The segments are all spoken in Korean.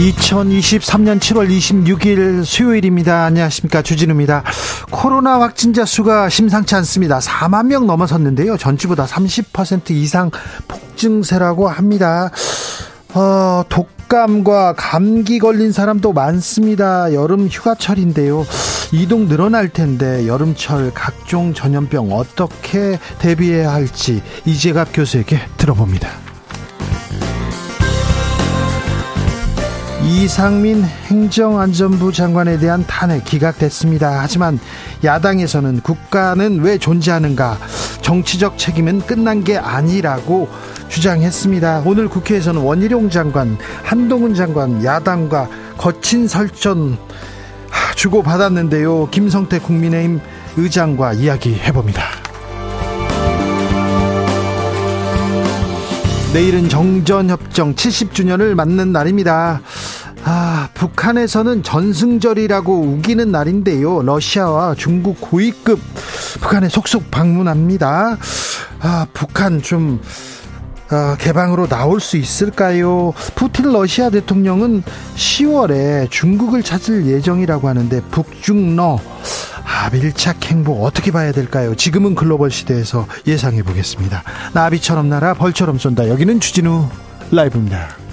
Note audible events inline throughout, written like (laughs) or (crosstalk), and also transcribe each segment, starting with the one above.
2023년 7월 26일 수요일입니다. 안녕하십니까. 주진우입니다. 코로나 확진자 수가 심상치 않습니다. 4만 명 넘어섰는데요. 전주보다 30% 이상 폭증세라고 합니다. 어, 독감과 감기 걸린 사람도 많습니다. 여름 휴가철인데요. 이동 늘어날 텐데 여름철 각종 전염병 어떻게 대비해야 할지 이재갑 교수에게 들어봅니다. 이상민 행정안전부 장관에 대한 탄핵 기각됐습니다. 하지만 야당에서는 국가는 왜 존재하는가 정치적 책임은 끝난 게 아니라고 주장했습니다. 오늘 국회에서는 원희룡 장관, 한동훈 장관, 야당과 거친 설전 주고받았는데요. 김성태 국민의힘 의장과 이야기해봅니다. 내일은 정전협정 70주년을 맞는 날입니다. 아, 북한에서는 전승절이라고 우기는 날인데요. 러시아와 중국 고위급 북한에 속속 방문합니다. 아, 북한 좀 어, 개방으로 나올 수 있을까요? 푸틴 러시아 대통령은 10월에 중국을 찾을 예정이라고 하는데 북중러 아, 밀착 행보 어떻게 봐야 될까요? 지금은 글로벌 시대에서 예상해 보겠습니다. 나비처럼 날아 벌처럼 쏜다. 여기는 주진우 라이브입니다.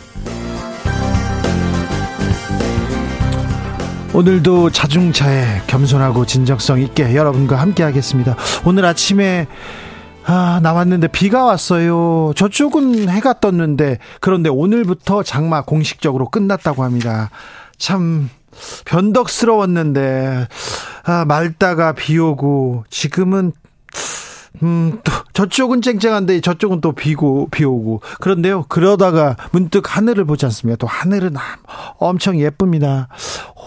오늘도 자중차에 겸손하고 진정성 있게 여러분과 함께 하겠습니다. 오늘 아침에 아, 나왔는데 비가 왔어요. 저쪽은 해가 떴는데 그런데 오늘부터 장마 공식적으로 끝났다고 합니다. 참 변덕스러웠는데 아, 말다가 비 오고 지금은 음, 또 저쪽은 쨍쨍한데 저쪽은 또 비고 비 오고 그런데요. 그러다가 문득 하늘을 보지 않습니까? 또 하늘은 엄청 예쁩니다.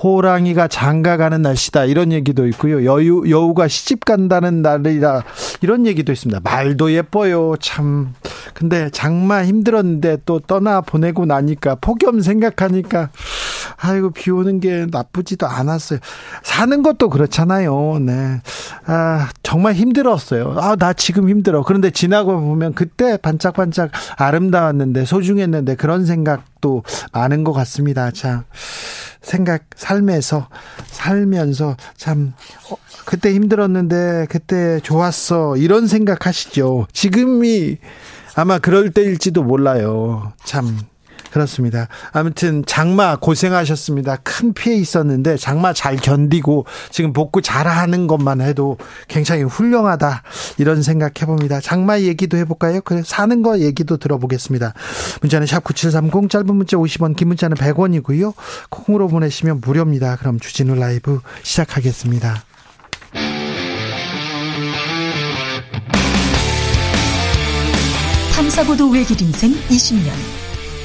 호랑이가 장가 가는 날씨다 이런 얘기도 있고요. 여유 여우가 시집 간다는 날이라 이런 얘기도 있습니다. 말도 예뻐요. 참. 근데 장마 힘들었는데 또 떠나 보내고 나니까 폭염 생각하니까 아이고 비 오는 게 나쁘지도 않았어요. 사는 것도 그렇잖아요. 네. 아, 정말 힘들었어요. 아, 나 지금 힘들어. 그런데 지나고 보면 그때 반짝반짝 아름다웠는데 소중했는데 그런 생각도 많은 것 같습니다. 참. 생각 삶에서 살면서 참 어, 그때 힘들었는데 그때 좋았어 이런 생각하시죠. 지금이 아마 그럴 때일지도 몰라요. 참 그렇습니다. 아무튼 장마 고생하셨습니다. 큰 피해 있었는데 장마 잘 견디고 지금 복구 잘하는 것만 해도 굉장히 훌륭하다 이런 생각해 봅니다. 장마 얘기도 해볼까요? 그래 사는 거 얘기도 들어보겠습니다. 문자는 샵 #9730 짧은 문자 50원, 긴 문자는 100원이고요. 콩으로 보내시면 무료입니다. 그럼 주진우 라이브 시작하겠습니다. 탐사보도 외길 인생 20년.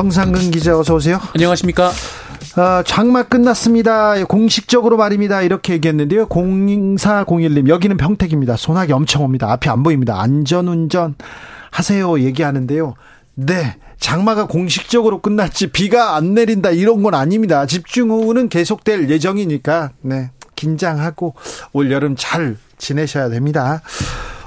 정상근 기자 어서 오세요. 안녕하십니까? 아, 장마 끝났습니다. 공식적으로 말입니다. 이렇게 얘기했는데요. 0401님, 여기는 평택입니다. 소나기 엄청 옵니다. 앞이 안 보입니다. 안전운전 하세요. 얘기하는데요. 네. 장마가 공식적으로 끝났지 비가 안 내린다 이런 건 아닙니다. 집중호우는 계속될 예정이니까 네. 긴장하고 올 여름 잘 지내셔야 됩니다.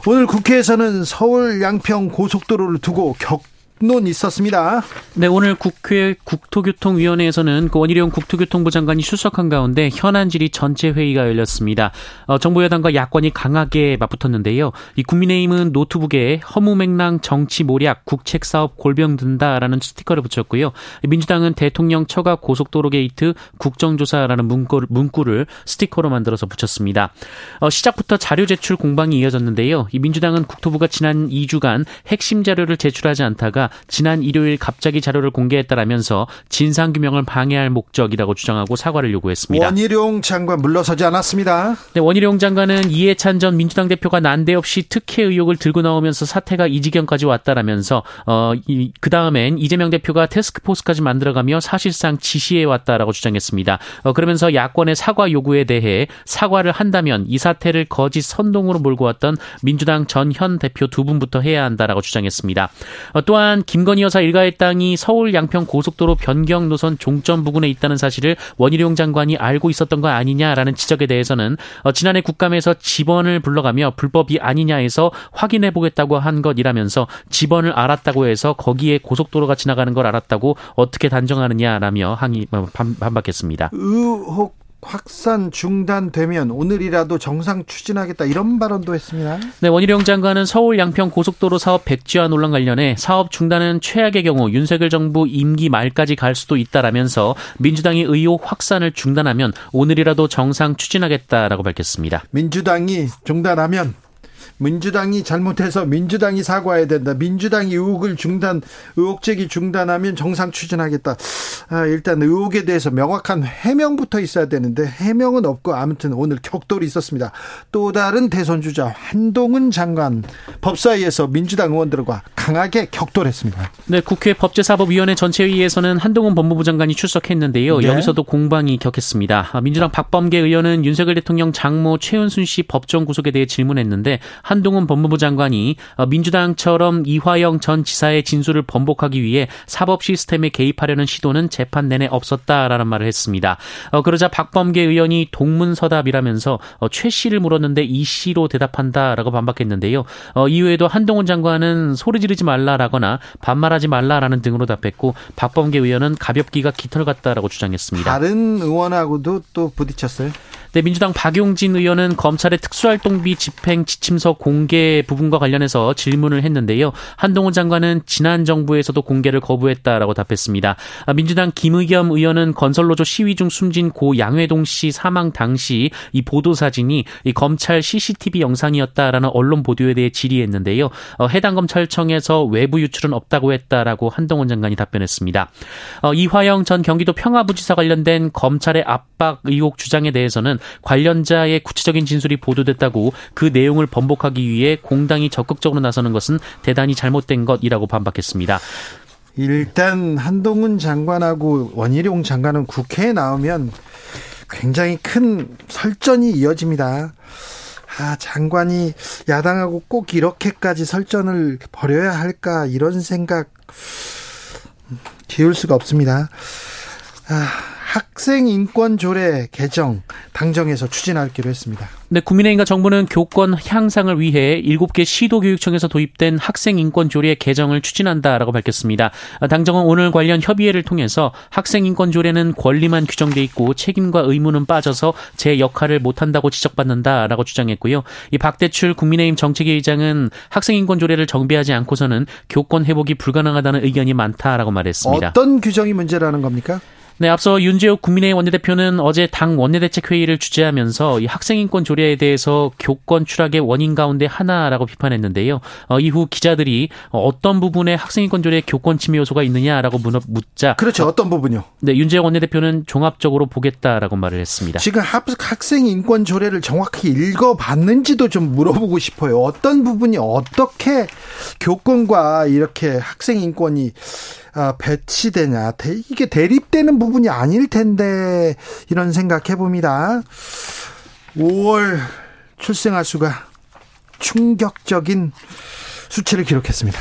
오늘 국회에서는 서울 양평 고속도로를 두고 격 폭론 있었습니다. 네, 오늘 국회 국토교통위원회에서는 그 원희룡 국토교통부 장관이 출석한 가운데 현안 질의 전체 회의가 열렸습니다. 어, 정부 여당과 야권이 강하게 맞붙었는데요. 이 국민의힘은 노트북에 허무맹랑 정치 모략 국책 사업 골병 든다라는 스티커를 붙였고요. 민주당은 대통령 처가 고속도로 게이트 국정조사라는 문구를, 문구를 스티커로 만들어서 붙였습니다. 어, 시작부터 자료 제출 공방이 이어졌는데요. 이 민주당은 국토부가 지난 2주간 핵심 자료를 제출하지 않다가 지난 일요일 갑자기 자료를 공개했다라면서 진상 규명을 방해할 목적이라고 주장하고 사과를 요구했습니다. 원희룡 장관 물러서지 않았습니다. 네, 원희룡 장관은 이해찬 전 민주당 대표가 난데없이 특혜 의혹을 들고 나오면서 사태가 이 지경까지 왔다라면서 어, 그 다음엔 이재명 대표가 테스크포스까지 만들어가며 사실상 지시해 왔다라고 주장했습니다. 어, 그러면서 야권의 사과 요구에 대해 사과를 한다면 이 사태를 거짓 선동으로 몰고 왔던 민주당 전현 대표 두 분부터 해야 한다라고 주장했습니다. 어, 또한 김건희 여사 일가의 땅이 서울 양평 고속도로 변경 노선 종점 부근에 있다는 사실을 원희룡 장관이 알고 있었던 거 아니냐라는 지적에 대해서는 어, 지난해 국감에서 집원을 불러가며 불법이 아니냐에서 확인해 보겠다고 한 것이라면서 집원을 알았다고 해서 거기에 고속도로가 지나가는 걸 알았다고 어떻게 단정하느냐라며 항의 반박했습니다. 의혹 확산 중단되면 오늘이라도 정상 추진하겠다 이런 발언도 했습니다. 네, 원희룡 장관은 서울 양평 고속도로 사업 백지화 논란 관련해 사업 중단은 최악의 경우 윤석열 정부 임기 말까지 갈 수도 있다라면서 민주당이 의혹 확산을 중단하면 오늘이라도 정상 추진하겠다라고 밝혔습니다. 민주당이 중단하면 민주당이 잘못해서 민주당이 사과해야 된다. 민주당이 의혹을 중단, 의혹 제기 중단하면 정상 추진하겠다. 아, 일단 의혹에 대해서 명확한 해명부터 있어야 되는데 해명은 없고 아무튼 오늘 격돌이 있었습니다. 또 다른 대선 주자 한동훈 장관 법사위에서 민주당 의원들과 강하게 격돌했습니다. 네, 국회 법제사법위원회 전체회의에서는 한동훈 법무부 장관이 출석했는데요. 네. 여기서도 공방이 격했습니다. 아, 민주당 박범계 의원은 윤석열 대통령 장모 최은순 씨 법정 구속에 대해 질문했는데 한 동훈 법무부 장관이 어, 민주당처럼 이화영 전 지사의 진술을 번복하기 위해 사법 시스템에 개입하려는 시도는 재판 내내 없었다라는 말을 했습니다. 어, 그러자 박범계 의원이 동문서답이라면서 어, 최 씨를 물었는데 이 씨로 대답한다라고 반박했는데요. 이후에도 한동훈 장관은 소리 지르지 말라라거나 반말하지 말라라는 등으로 답했고 박범계 의원은 가볍기가 깃털 같다라고 주장했습니다. 다른 의원하고도 또 부딪혔어요? 네, 민주당 박용진 의원은 검찰의 특수활동비 집행 지침서 공개 부분과 관련해서 질문을 했는데요. 한동훈 장관은 지난 정부에서도 공개를 거부했다라고 답했습니다. 아, 민주당 김의겸 의원은 건설노조 시위 중 숨진 고 양회동 씨 사망 당시 이 보도 사진이 이 검찰 CCTV 영상이었다라는 언론 보도에 대해 질의했는데요. 어, 해당 검찰청에서 외부 유출은 없다고 했다라고 한동훈 장관이 답변했습니다. 어, 이화영 전 경기도 평화부지사 관련된 검찰의 압박 의혹 주장에 대해서는 관련자의 구체적인 진술이 보도됐다고 그 내용을 번복 하기 위해 공당이 적극적으로 나서는 것은 대단히 잘못된 것이라고 반박했습니다. 일단 한동훈 장관하고 원희룡 장관은 국회에 나오면 굉장히 큰 설전이 이어집니다. 아, 장관이 야당하고 꼭 이렇게까지 설전을 벌여야 할까 이런 생각 지울 수가 없습니다. 아, 학생 인권 조례 개정 당정에서 추진하기로 했습니다. 네, 국민의힘과 정부는 교권 향상을 위해 7개 시도교육청에서 도입된 학생 인권 조례 개정을 추진한다라고 밝혔습니다. 당정은 오늘 관련 협의회를 통해서 학생 인권 조례는 권리만 규정돼 있고 책임과 의무는 빠져서 제 역할을 못한다고 지적받는다라고 주장했고요. 이 박대출 국민의힘 정책위 의장은 학생 인권 조례를 정비하지 않고서는 교권 회복이 불가능하다는 의견이 많다라고 말했습니다. 어떤 규정이 문제라는 겁니까? 네, 앞서 윤재욱 국민의힘 원내대표는 어제 당 원내대책 회의를 주재하면서 이 학생인권 조례에 대해서 교권 추락의 원인 가운데 하나라고 비판했는데요. 어, 이후 기자들이 어떤 부분에 학생인권 조례에 교권 침해 요소가 있느냐라고 묻자 그렇죠. 어떤 부분요? 네, 윤재욱 원내대표는 종합적으로 보겠다라고 말을 했습니다. 지금 학생인권 조례를 정확히 읽어봤는지도 좀 물어보고 싶어요. 어떤 부분이 어떻게 교권과 이렇게 학생인권이 아, 배치되냐. 이게 대립되는 부분이 아닐 텐데 이런 생각해 봅니다. 5월 출생아 수가 충격적인 수치를 기록했습니다.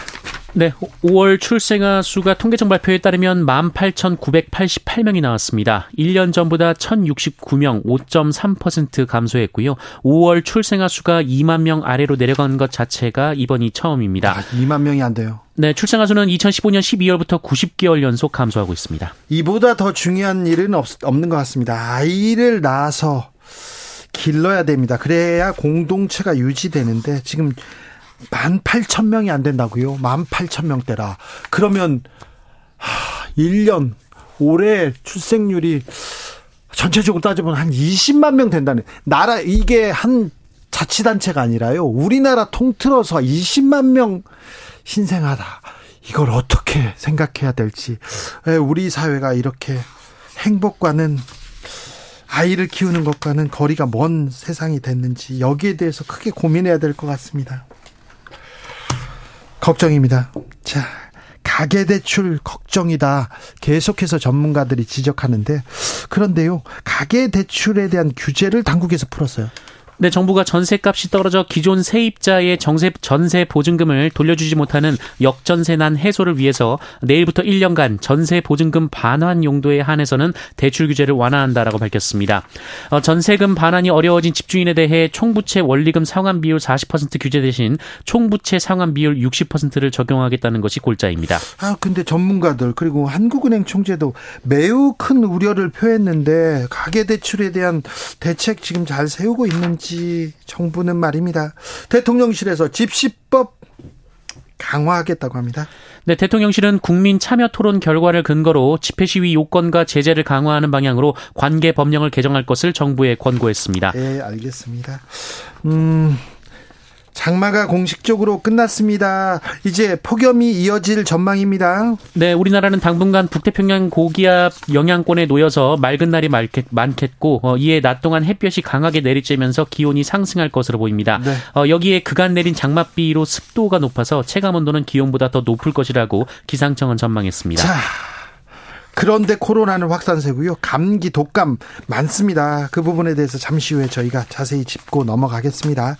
네, 5월 출생아 수가 통계청 발표에 따르면 18,988명이 나왔습니다. 1년 전보다 1,069명, 5.3% 감소했고요. 5월 출생아 수가 2만 명 아래로 내려간 것 자체가 이번이 처음입니다. 아, 2만 명이 안 돼요. 네, 출생아 수는 2015년 12월부터 90개월 연속 감소하고 있습니다. 이보다 더 중요한 일은 없, 없는 것 같습니다. 아이를 낳아서 길러야 됩니다. 그래야 공동체가 유지되는데 지금 만 팔천 명이 안 된다고요? 만 팔천 명대라. 그러면 하, 1년 올해 출생률이 전체적으로 따져보면 한 20만 명 된다는 나라 이게 한 자치단체가 아니라요. 우리나라 통틀어서 20만 명 신생하다. 이걸 어떻게 생각해야 될지. 우리 사회가 이렇게 행복과는 아이를 키우는 것과는 거리가 먼 세상이 됐는지 여기에 대해서 크게 고민해야 될 것 같습니다. 걱정입니다. 자, 가계대출 걱정이다. 계속해서 전문가들이 지적하는데, 그런데요, 가계대출에 대한 규제를 당국에서 풀었어요. 네, 정부가 전세값이 떨어져 기존 세입자의 정세, 전세 보증금을 돌려주지 못하는 역전세난 해소를 위해서 내일부터 1년간 전세 보증금 반환 용도에 한해서는 대출 규제를 완화한다라고 밝혔습니다. 어, 전세금 반환이 어려워진 집주인에 대해 총부채 원리금 상환 비율 40% 규제 대신 총부채 상환 비율 60%를 적용하겠다는 것이 골자입니다. 아, 근데 전문가들 그리고 한국은행 총재도 매우 큰 우려를 표했는데 가계 대출에 대한 대책 지금 잘 세우고 있는지 있는지 정부는 말입니다. 대통령실에서 집시법 강화하겠다고 합니다. 네, 대통령실은 국민 참여 토론 결과를 근거로 집회 시위 요건과 제재를 강화하는 방향으로 관계 법령을 개정할 것을 정부에 권고했습니다. 네, 알겠습니다. 음, 장마가 공식적으로 끝났습니다. 이제 폭염이 이어질 전망입니다. 네, 우리나라는 당분간 북태평양 고기압 영향권에 놓여서 맑은 날이 많겠, 고 어, 이에 낮 동안 햇볕이 강하게 내리쬐면서 기온이 상승할 것으로 보입니다. 네. 어, 여기에 그간 내린 장맛비로 습도가 높아서 체감 온도는 기온보다 더 높을 것이라고 기상청은 전망했습니다. 자. 그런데 코로나는 확산세고요. 감기, 독감 많습니다. 그 부분에 대해서 잠시 후에 저희가 자세히 짚고 넘어가겠습니다.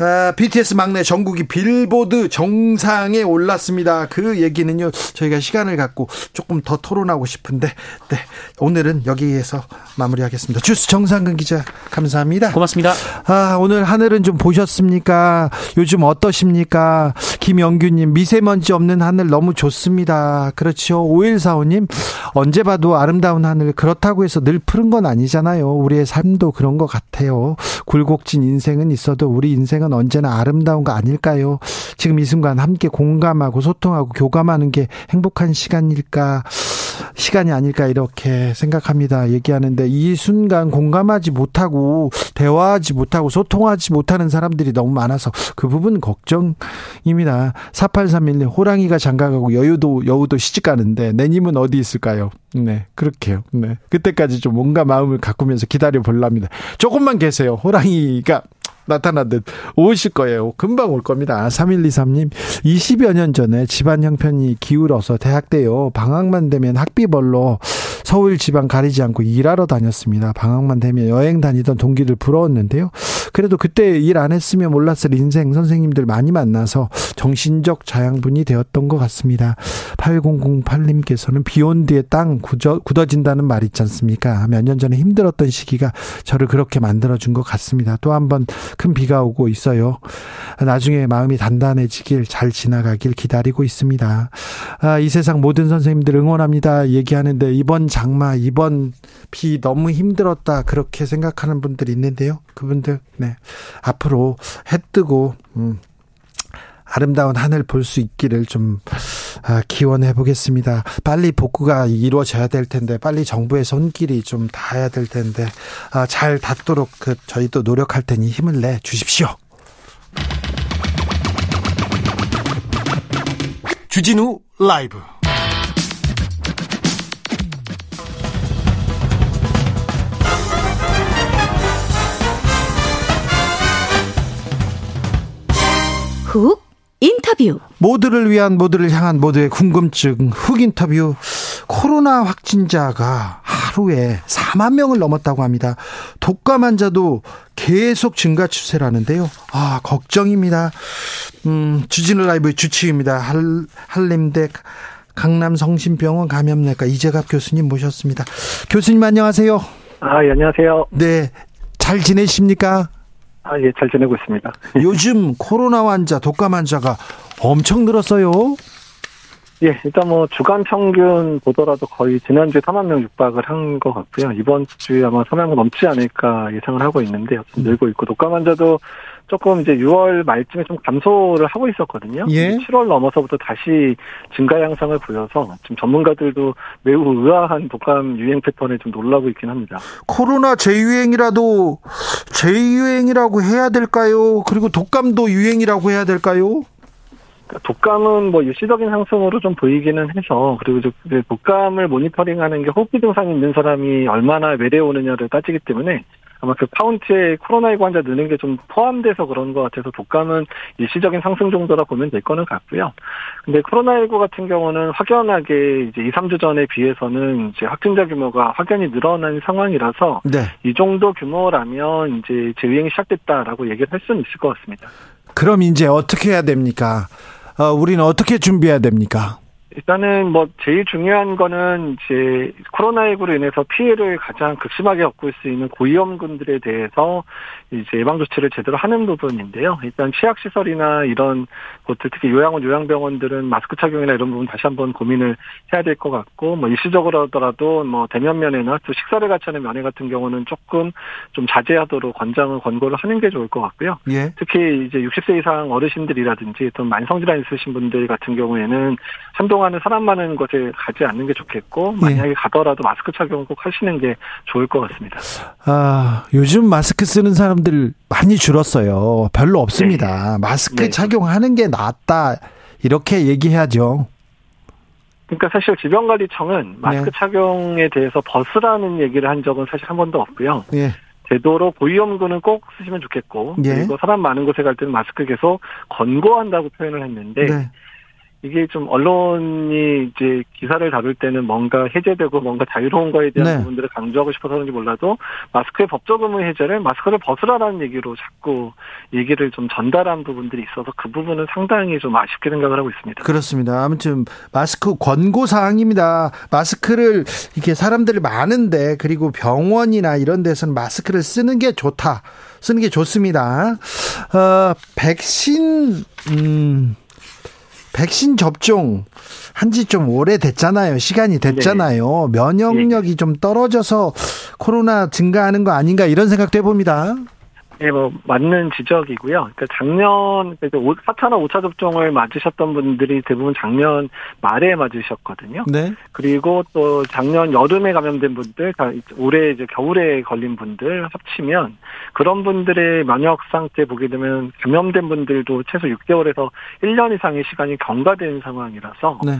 아, BTS 막내 정국이 빌보드 정상에 올랐습니다. 그 얘기는요, 저희가 시간을 갖고 조금 더 토론하고 싶은데, 네. 오늘은 여기에서 마무리하겠습니다. 주스 정상근 기자, 감사합니다. 고맙습니다. 아, 오늘 하늘은 좀 보셨습니까? 요즘 어떠십니까? 김영규님, 미세먼지 없는 하늘 너무 좋습니다. 그렇죠. 5145님, 언제 봐도 아름다운 하늘, 그렇다고 해서 늘 푸른 건 아니잖아요. 우리의 삶도 그런 것 같아요. 굴곡진 인생은 있어도 우리 인생은 세상은 언제나 아름다운 거 아닐까요? 지금 이 순간 함께 공감하고 소통하고 교감하는 게 행복한 시간일까? 시간이 아닐까 이렇게 생각합니다. 얘기하는데 이 순간 공감하지 못하고 대화하지 못하고 소통하지 못하는 사람들이 너무 많아서 그 부분 걱정입니다. 4831님 호랑이가 장가가고 여우도 여우도 시집 가는데 내님은 어디 있을까요? 네, 그렇게요. 네. 그때까지 좀 뭔가 마음을 가꾸면서 기다려 볼랍니다. 조금만 계세요. 호랑이가 나타나듯 오실 거예요. 금방 올 겁니다. 3123님, 20여 년 전에 집안 형편이 기울어서 대학 때요. 방학만 되면 학비 벌러 서울 지방 가리지 않고 일하러 다녔습니다. 방학만 되면 여행 다니던 동기들 부러웠는데요. 그래도 그때 일 안 했으면 몰랐을 인생 선생님들 많이 만나서 정신적 자양분이 되었던 것 같습니다. 8008님께서는 비온 뒤에 땅 굳어, 굳어진다는 말 있지 않습니까? 몇 년 전에 힘들었던 시기가 저를 그렇게 만들어준 것 같습니다. 또 한 번 큰 비가 오고 있어요. 나중에 마음이 단단해지길 잘 지나가길 기다리고 있습니다. 아, 이 세상 모든 선생님들 응원합니다. 얘기하는데 이번 장마, 이번 비 너무 힘들었다. 그렇게 생각하는 분들이 있는데요. 그분들, 네. 앞으로 해 뜨고, 음, 아름다운 하늘 볼 수 있기를 좀 아, 기원해 보겠습니다. 빨리 복구가 이루어져야 될 텐데 빨리 정부의 손길이 좀 닿아야 될 텐데 아, 잘 닿도록 그 저희도 노력할 테니 힘을 내 주십시오. 주진우 라이브 훅 인터뷰 모두를 위한 모두를 향한 모두의 궁금증 훅 인터뷰 코로나 확진자가 하루에 4만 명을 넘었다고 합니다. 독감 환자도 계속 증가 추세라는데요. 아, 걱정입니다. 음, 주진우 라이브 주치입니다. 할, 한림대 강남성심병원 감염내과 이재갑 교수님 모셨습니다. 교수님 안녕하세요. 아, 예, 안녕하세요. 네. 잘 지내십니까? 아, 예, 잘 지내고 있습니다. (laughs) 요즘 코로나 환자, 독감 환자가 엄청 늘었어요. 예, 일단 뭐 주간 평균 보더라도 거의 지난주에 4만 명 육박을 한 것 같고요. 이번 주에 아마 4만 명 넘지 않을까 예상을 하고 있는데 좀 늘고 있고 독감 환자도 조금 이제 6월 말쯤에 좀 감소를 하고 있었거든요. 예. 7월 넘어서부터 다시 증가 양상을 보여서 지금 전문가들도 매우 의아한 독감 유행 패턴에 좀 놀라고 있긴 합니다. 코로나 재유행이라도 재유행이라고 해야 될까요? 그리고 독감도 유행이라고 해야 될까요? 그러니까 독감은 뭐 일시적인 상승으로 좀 보이기는 해서 그리고 이제 독감을 모니터링하는 게 호흡기 증상이 있는 사람이 얼마나 외래 오느냐를 따지기 때문에 아마 그 카운트에 코로나19 환자 느는 게 좀 포함돼서 그런 것 같아서 독감은 일시적인 상승 정도라 보면 될 거는 같고요. 근데 코로나19 같은 경우는 확연하게 이제 2, 3주 전에 비해서는 이제 확진자 규모가 확연히 늘어난 상황이라서 네. 이 정도 규모라면 이제 재유행이 시작됐다라고 얘기를 할 수는 있을 것 같습니다. 그럼 이제 어떻게 해야 됩니까? 어, 우리는 어떻게 준비해야 됩니까? 일단은 뭐 제일 중요한 거는 이제 코로나19로 인해서 피해를 가장 극심하게 겪을 수 있는 고위험군들에 대해서 이제 예방 조치를 제대로 하는 부분인데요. 일단 치약 시설이나 이런 곳들 특히 요양원 요양병원들은 마스크 착용이나 이런 부분 다시 한번 고민을 해야 될 것 같고 뭐 일시적으로 하더라도 뭐 대면 면회나 또 식사를 같이 하는 면회 같은 경우는 조금 좀 자제하도록 권장을 권고를 하는 게 좋을 것 같고요. 예. 특히 이제 60세 이상 어르신들이라든지 또 만성질환 있으신 분들 같은 경우에는 한동안 은 사람 많은 곳에 가지 않는 게 좋겠고 만약에 가더라도 마스크 착용 꼭 하시는 게 좋을 것 같습니다. 아, 요즘 마스크 쓰는 사람들 많이 줄었어요. 별로 없습니다. 마스크 네. 착용하는 게 낫다. 이렇게 얘기해야죠. 그러니까 사실 질병관리청은 마스크 네. 착용에 대해서 벗으라는 얘기를 한 적은 사실 한 번도 없고요. 예. 되도록 고위험군은 꼭 쓰시면 좋겠고 예. 그리고 사람 많은 곳에 갈 때는 마스크 계속 권고한다고 표현을 했는데 네. 이게 좀 언론이 이제 기사를 다룰 때는 뭔가 해제되고 뭔가 자유로운 거에 대한 네. 부분들을 강조하고 싶어서 그런지 몰라도 마스크의 법적 의무 해제를 마스크를 벗으라라는 얘기로 자꾸 얘기를 좀 전달한 부분들이 있어서 그 부분은 상당히 좀 아쉽게 생각을 하고 있습니다. 그렇습니다. 아무튼 마스크 권고 사항입니다. 마스크를 이렇게 사람들이 많은데 그리고 병원이나 이런 데서는 마스크를 쓰는 게 좋다. 쓰는 게 좋습니다. 어, 백신 음 백신 접종 한 지 좀 오래됐잖아요. 시간이 됐잖아요. 면역력이 좀 떨어져서 코로나 증가하는 거 아닌가 이런 생각도 해봅니다. 예, 뭐 맞는 지적이고요. 그러니까 작년 그러니까 4차나 5차 접종을 맞으셨던 분들이 대부분 작년 말에 맞으셨거든요. 네. 그리고 또 작년 여름에 감염된 분들, 다 올해 이제 겨울에 걸린 분들 합치면 그런 분들의 면역 상태 보게 되면 감염된 분들도 최소 6개월에서 1년 이상의 시간이 경과된 상황이라서 네.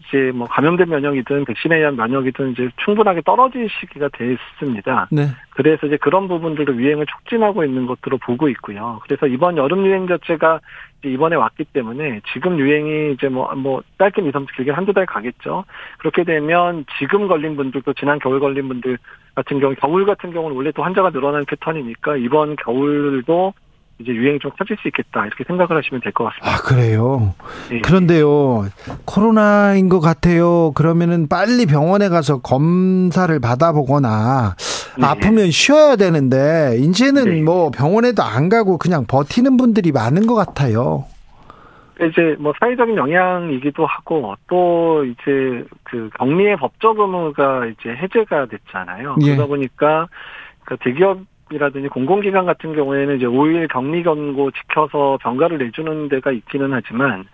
이제 뭐 감염된 면역이든 백신에 의한 면역이든 이제 충분하게 떨어질 시기가 됐습니다. 네. 그래서 이제 그런 부분들도 유행을 촉진하고 있는 것으로 보고 있고요. 그래서 이번 여름 유행 자체가 이제 이번에 왔기 때문에 지금 유행이 이제 뭐, 뭐, 짧게 2, 3주 길게 한두 달 가겠죠. 그렇게 되면 지금 걸린 분들도 지난 겨울 걸린 분들 같은 경우, 겨울 같은 경우는 원래 또 환자가 늘어나는 패턴이니까 이번 겨울도 이제 유행이 좀 커질 수 있겠다. 이렇게 생각을 하시면 될 것 같습니다. 아, 그래요. 예. 그런데요, 코로나인 것 같아요. 그러면은 빨리 병원에 가서 검사를 받아보거나 네. 아프면 쉬어야 되는데 이제는 네. 뭐 병원에도 안 가고 그냥 버티는 분들이 많은 것 같아요. 이제 뭐 사회적인 영향이기도 하고 또 이제 그 격리의 법적 의무가 이제 해제가 됐잖아요. 예. 그러다 보니까 그 대기업 이라든지 공공기관 같은 경우에는 이제 5일 격리 권고 지켜서 병가를 내주는 데가 있기는 하지만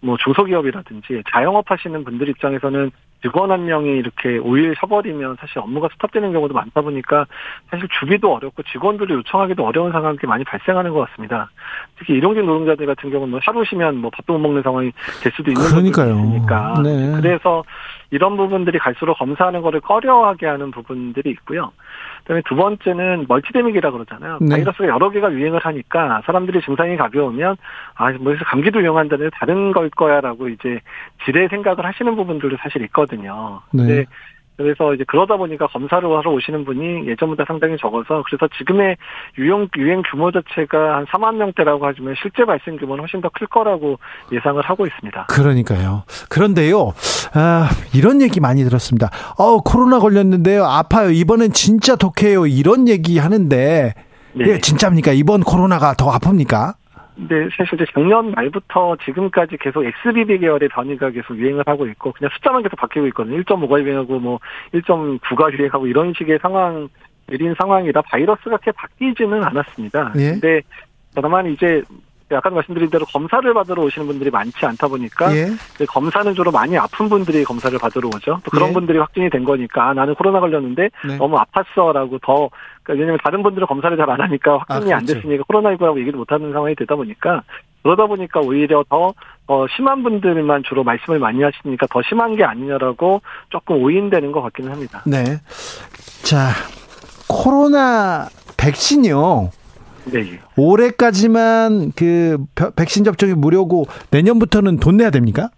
뭐 중소기업이라든지 자영업 하시는 분들 입장에서는 직원 한 명이 이렇게 5일 쉬어버리면 사실 업무가 스탑되는 경우도 많다 보니까 사실 주기도 어렵고 직원들이 요청하기도 어려운 상황이 많이 발생하는 것 같습니다. 특히 일용직 노동자들 같은 경우는 뭐 하루 쉬면 뭐 밥도 못 먹는 상황이 될 수도 있는 있으니까. 네. 그래서 이런 부분들이 갈수록 검사하는 거를 꺼려하게 하는 부분들이 있고요. 그다음에 두 번째는 멀티데믹이라 그러잖아요. 네. 바이러스가 여러 개가 유행을 하니까 사람들이 증상이 가벼우면 아, 뭐 감기도 유행한다는 다른 걸 거야라고 이제 지레 생각을 하시는 부분들도 사실 있거든요. 네. 근데 그래서 이제 그러다 보니까 검사를 하러 오시는 분이 예전보다 상당히 적어서 그래서 지금의 유행 유행 규모 자체가 한 4만 명대라고 하지만 실제 발생 규모는 훨씬 더 클 거라고 예상을 하고 있습니다. 그러니까요. 그런데요, 아, 이런 얘기 많이 들었습니다. 어, 코로나 걸렸는데요, 아파요. 이번엔 진짜 독해요. 이런 얘기 하는데, 네. 예, 진짜입니까? 이번 코로나가 더 아픕니까? 네, 사실 이제 작년 말부터 지금까지 계속 XBB 계열의 변이가 계속 유행을 하고 있고 그냥 숫자만 계속 바뀌고 있거든요. 1.5가 유행하고 뭐 1.9가 유행하고 이런 식의 상황 내린 상황이라 바이러스가 그렇게 바뀌지는 않았습니다. 예. 근데 다만 이제 아까 말씀드린 대로 검사를 받으러 오시는 분들이 많지 않다 보니까 예. 검사는 주로 많이 아픈 분들이 검사를 받으러 오죠. 또 그런 예. 분들이 확진이 된 거니까 아, 나는 코로나 걸렸는데 네. 너무 아팠어라고 더 그러니까 왜냐하면 다른 분들은 검사를 잘 안 하니까 확진이 아, 안 그렇죠. 됐으니까 코로나19라고 얘기를 못하는 상황이 되다 보니까 그러다 보니까 오히려 더 어, 심한 분들만 주로 말씀을 많이 하시니까 더 심한 게 아니냐라고 조금 오인되는 것 같기는 합니다. 네. 자, 코로나 백신이요. 네. 올해까지만 그 백신 접종이 무료고 내년부터는 돈 내야 됩니까?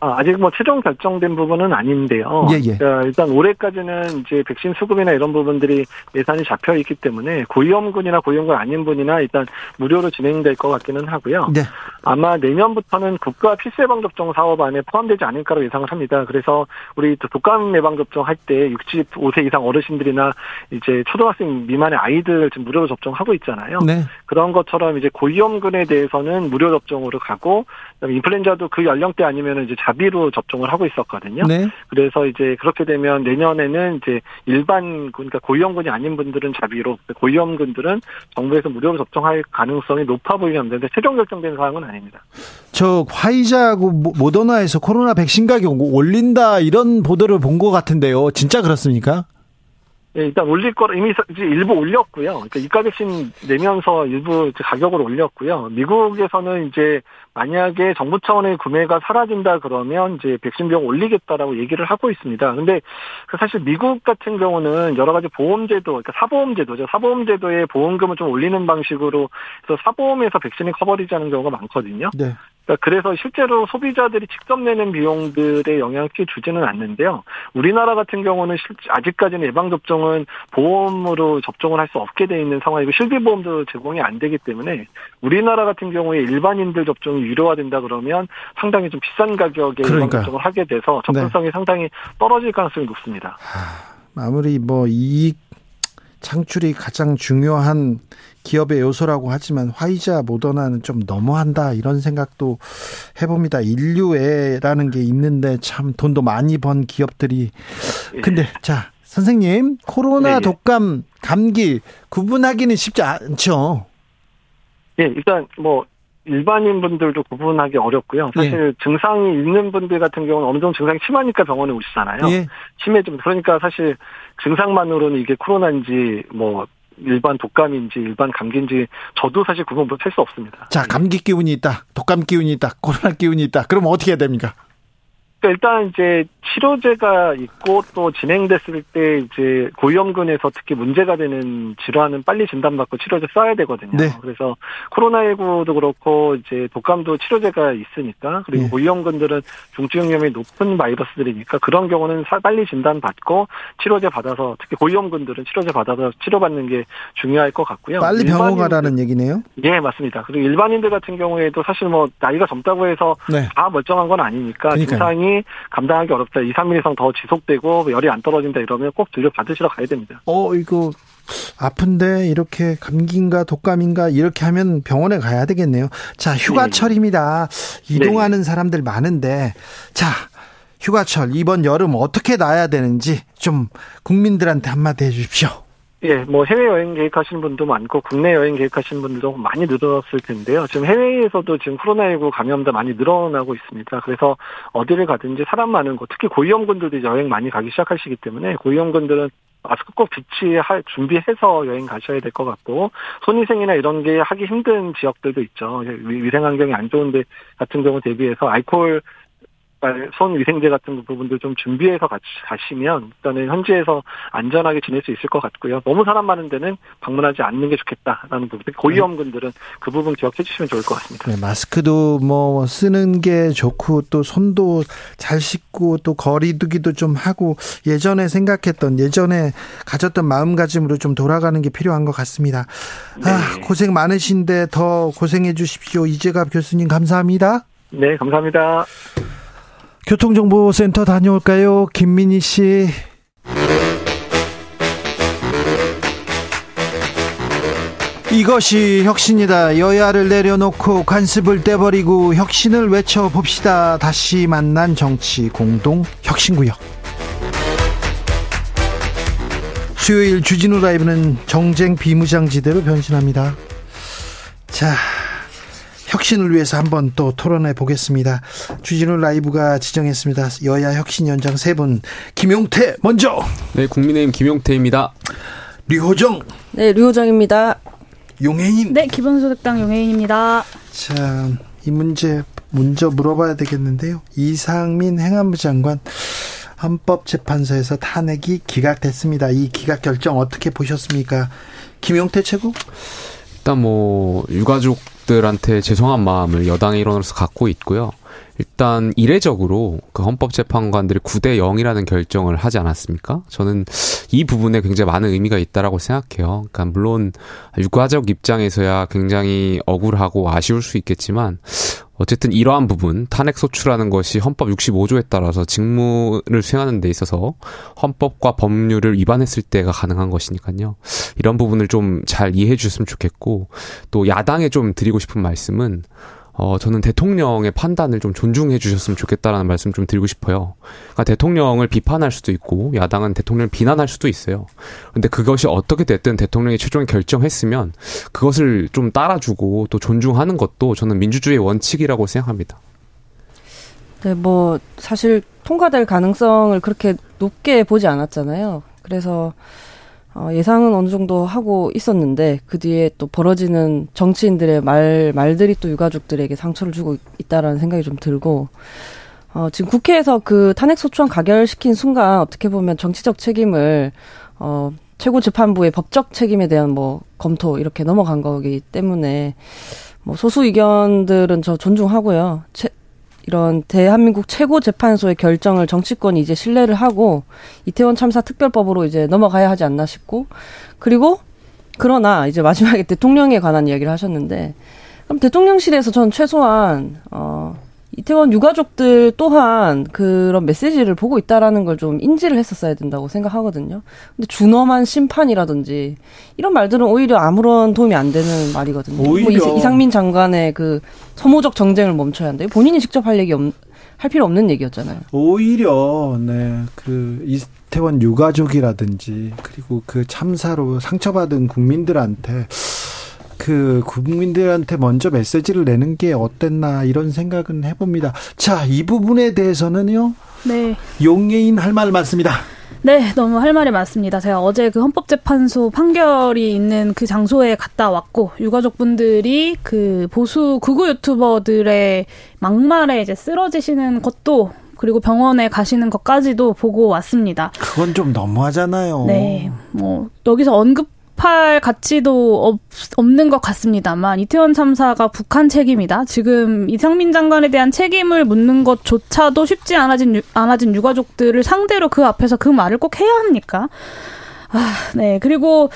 아, 아직 뭐 최종 결정된 부분은 아닌데요. 예, 예. 그러니까 일단 올해까지는 이제 백신 수급이나 이런 부분들이 예산이 잡혀 있기 때문에 고위험군이나 고위험군 아닌 분이나 일단 무료로 진행될 것 같기는 하고요. 네. 아마 내년부터는 국가 필수 예방 접종 사업 안에 포함되지 않을까로 예상을 합니다. 그래서 우리 독감 예방 접종 할 때 65세 이상 어르신들이나 이제 초등학생 미만의 아이들 지금 무료로 접종하고 있잖아요. 네. 그런 것처럼 이제 고위험군에 대해서는 무료 접종으로 가고 인플루엔자도 그 연령대 아니면 이제 자비로 접종을 하고 있었거든요. 네. 그래서 이제 그렇게 되면 내년에는 이제 일반 그러니까 고위험군이 아닌 분들은 자비로 고위험군들은 정부에서 무료로 접종할 가능성이 높아 보이는 데데 최종 결정된 사항은 아닙니다. 저 화이자하고 모더나에서 코로나 백신 가격 올린다 이런 보도를 본 것 같은데요. 진짜 그렇습니까? 예, 일단 올릴 거라 이미 일부 올렸고요. 그러니까 이가 백신 내면서 일부 가격을 올렸고요. 미국에서는 이제 만약에 정부 차원의 구매가 사라진다 그러면 이제 백신 비용 올리겠다라고 얘기를 하고 있습니다. 근데 그 사실 미국 같은 경우는 여러 가지 보험제도, 그러니까 사보험제도죠. 사보험제도의 보험금을 좀 올리는 방식으로 해서 사보험에서 백신이 커버리지않는 경우가 많거든요. 네. 그러니까 그래서 실제로 소비자들이 직접 내는 비용들의 영향을 크게 주지는 않는데요. 우리나라 같은 경우는 아직까지는 예방접종은 보험으로 접종을 할 수 없게 돼 있는 상황이고 실비보험도 제공이 안 되기 때문에 우리나라 같은 경우에 일반인들 접종이 유료화된다 그러면 상당히 좀 비싼 가격에 예방접종을 하게 돼서 접근성이 네. 상당히 떨어질 가능성이 높습니다. 아무리 뭐 이익 창출이 가장 중요한 기업의 요소라고 하지만 화이자 모더나는 좀 너무한다 이런 생각도 해봅니다. 인류애라는 게 있는데 참 돈도 많이 번 기업들이 근데 자 선생님 코로나 네, 네. 독감 감기 구분하기는 쉽지 않죠. 네 일단 뭐 일반인 분들도 구분하기 어렵고요. 사실 예. 증상이 있는 분들 같은 경우는 어느 정도 증상이 심하니까 병원에 오시잖아요. 예. 심해 좀 그러니까 사실 증상만으로는 이게 코로나인지 뭐 일반 독감인지 일반 감기인지 저도 사실 구분 못할 수 없습니다. 자, 감기 기운이 있다. 독감 기운이 있다. 코로나 기운이 있다. 그럼 어떻게 해야 됩니까? 그러니까 일단 이제 치료제가 있고 또 진행됐을 때 이제 고위험군에서 특히 문제가 되는 질환은 빨리 진단받고 치료제 써야 되거든요. 네. 그래서 코로나19도 그렇고 이제 독감도 치료제가 있으니까 그리고 네. 고위험군들은 중증 위험이 높은 바이러스들이니까 그런 경우는 빨리 진단받고 치료제 받아서 특히 고위험군들은 치료제 받아서 치료받는 게 중요할 것 같고요. 빨리 병원 가라는 얘기네요. 네, 맞습니다. 그리고 일반인들 같은 경우에도 사실 뭐 나이가 젊다고 해서 네. 다 멀쩡한 건 아니니까 그러니까요. 증상이 감당하기 어렵다. 2, 3일 이상 더 지속되고 열이 안 떨어진다 이러면 꼭 진료 받으시러 가야 됩니다. 어, 이거 아픈데 이렇게 감기인가 독감인가 이렇게 하면 병원에 가야 되겠네요. 자, 휴가철입니다. 네. 이동하는 네. 사람들 많은데 자, 휴가철 이번 여름 어떻게 나야 되는지 좀 국민들한테 한마디 해 주십시오. 예, 뭐 해외 여행 계획하시는 분도 많고 국내 여행 계획하시는 분들도 많이 늘어났을 텐데요. 지금 해외에서도 지금 코로나19 감염자 많이 늘어나고 있습니다. 그래서 어디를 가든지 사람 많은 곳, 특히 고위험군들도 여행 많이 가기 시작하시기 때문에 고위험군들은 마스크 꼭 비치할 준비해서 여행 가셔야 될 것 같고 손위생이나 이런 게 하기 힘든 지역들도 있죠. 위생 환경이 안 좋은데 같은 경우 대비해서 알코올 이빨, 손 위생제 같은 부분들 좀 준비해서 가시면 일단은 현지에서 안전하게 지낼 수 있을 것 같고요. 너무 사람 많은 데는 방문하지 않는 게 좋겠다라는 부분. 고위험군들은 그 부분 기억해 주시면 좋을 것 같습니다. 네, 마스크도 뭐 쓰는 게 좋고 또 손도 잘 씻고 또 거리두기도 좀 하고 예전에 생각했던 예전에 가졌던 마음가짐으로 좀 돌아가는 게 필요한 것 같습니다. 아, 네. 아, 고생 많으신데 더 고생해 주십시오. 이재갑 교수님 감사합니다. 네, 감사합니다. 교통정보센터 다녀올까요? 김민희 씨. 이것이 혁신이다. 여야를 내려놓고 관습을 떼버리고 혁신을 외쳐봅시다. 다시 만난 정치 공동 혁신구역. 수요일 주진우 라이브는 정쟁 비무장지대로 변신합니다. 자, 혁신을 위해서 한번 또 토론해 보겠습니다. 주진우 라이브가 지정했습니다. 여야 혁신위원장 세 분. 김용태 먼저. 네, 국민의힘 김용태입니다. 류호정. 네, 류호정입니다. 용해인. 네, 기본소득당 용해인입니다. 자, 이 문제 먼저 물어봐야 되겠는데요. 이상민 행안부 장관 헌법재판소에서 탄핵이 기각됐습니다. 이 기각 결정 어떻게 보셨습니까? 김용태 최고? 일단 뭐 유가족 들한테 죄송한 마음을 여당의 일원으로서 갖고 있고요. 일단 이례적으로 그 헌법재판관들이 9대 0이라는 결정을 하지 않았습니까? 저는 이 부분에 굉장히 많은 의미가 있다라고 생각해요. 그러니까 물론 유가족 입장에서야 굉장히 억울하고 아쉬울 수 있겠지만 어쨌든 이러한 부분 탄핵 소추라는 것이 헌법 65조에 따라서 직무를 수행하는 데 있어서 헌법과 법률을 위반했을 때가 가능한 것이니까요. 이런 부분을 좀 잘 이해해 주셨으면 좋겠고 또 야당에 좀 드리고 싶은 말씀은 어, 저는 대통령의 판단을 좀 존중해 주셨으면 좋겠다라는 말씀 좀 드리고 싶어요. 그러니까 대통령을 비판할 수도 있고, 야당은 대통령을 비난할 수도 있어요. 근데 그것이 어떻게 됐든 대통령이 최종에 결정했으면 그것을 좀 따라주고 또 존중하는 것도 저는 민주주의의 원칙이라고 생각합니다. 네, 뭐, 사실 통과될 가능성을 그렇게 높게 보지 않았잖아요. 그래서, 어, 예상은 어느 정도 하고 있었는데 그 뒤에 또 벌어지는 정치인들의 말 말들이 또 유가족들에게 상처를 주고 있다라는 생각이 좀 들고 어, 지금 국회에서 그 탄핵 소추안 가결시킨 순간 어떻게 보면 정치적 책임을 어, 최고 재판부의 법적 책임에 대한 뭐 검토 이렇게 넘어간 거기 때문에 뭐 소수 의견들은 저 존중하고요. 채, 이런 대한민국 최고 재판소의 결정을 정치권이 이제 신뢰를 하고 이태원 참사 특별법으로 이제 넘어가야 하지 않나 싶고 그리고 그러나 이제 마지막에 대통령에 관한 이야기를 하셨는데 그럼 대통령실에서 전 최소한 어 이태원 유가족들 또한 그런 메시지를 보고 있다라는 걸 좀 인지를 했었어야 된다고 생각하거든요. 근데 준엄한 심판이라든지 이런 말들은 오히려 아무런 도움이 안 되는 말이거든요. 뭐 오히려 뭐 이상민 장관의 그 소모적 정쟁을 멈춰야 한다. 본인이 직접 할 얘기 없, 할 필요 없는 얘기였잖아요. 오히려 네그 이태원 유가족이라든지 그리고 그 참사로 상처받은 국민들한테 그 국민들한테 먼저 메시지를 내는 게 어땠나 이런 생각은 해봅니다. 자, 이 부분에 대해서는요. 네. 용예인 할 말 많습니다. 네, 너무 할 말이 많습니다. 제가 어제 그 헌법재판소 판결이 있는 그 장소에 갔다 왔고 유가족분들이 그 보수 극우 유튜버들의 막말에 이제 쓰러지시는 것도 그리고 병원에 가시는 것까지도 보고 왔습니다. 그건 좀 너무하잖아요. 네. 뭐 여기서 언급 답할 가치도 없, 없는 것 같습니다만 이태원 참사가 북한 책임이다. 지금 이상민 장관에 대한 책임을 묻는 것조차도 쉽지 않아진 않아진 유가족들을 상대로 그 앞에서 그 말을 꼭 해야 합니까? 아, 네. 그리고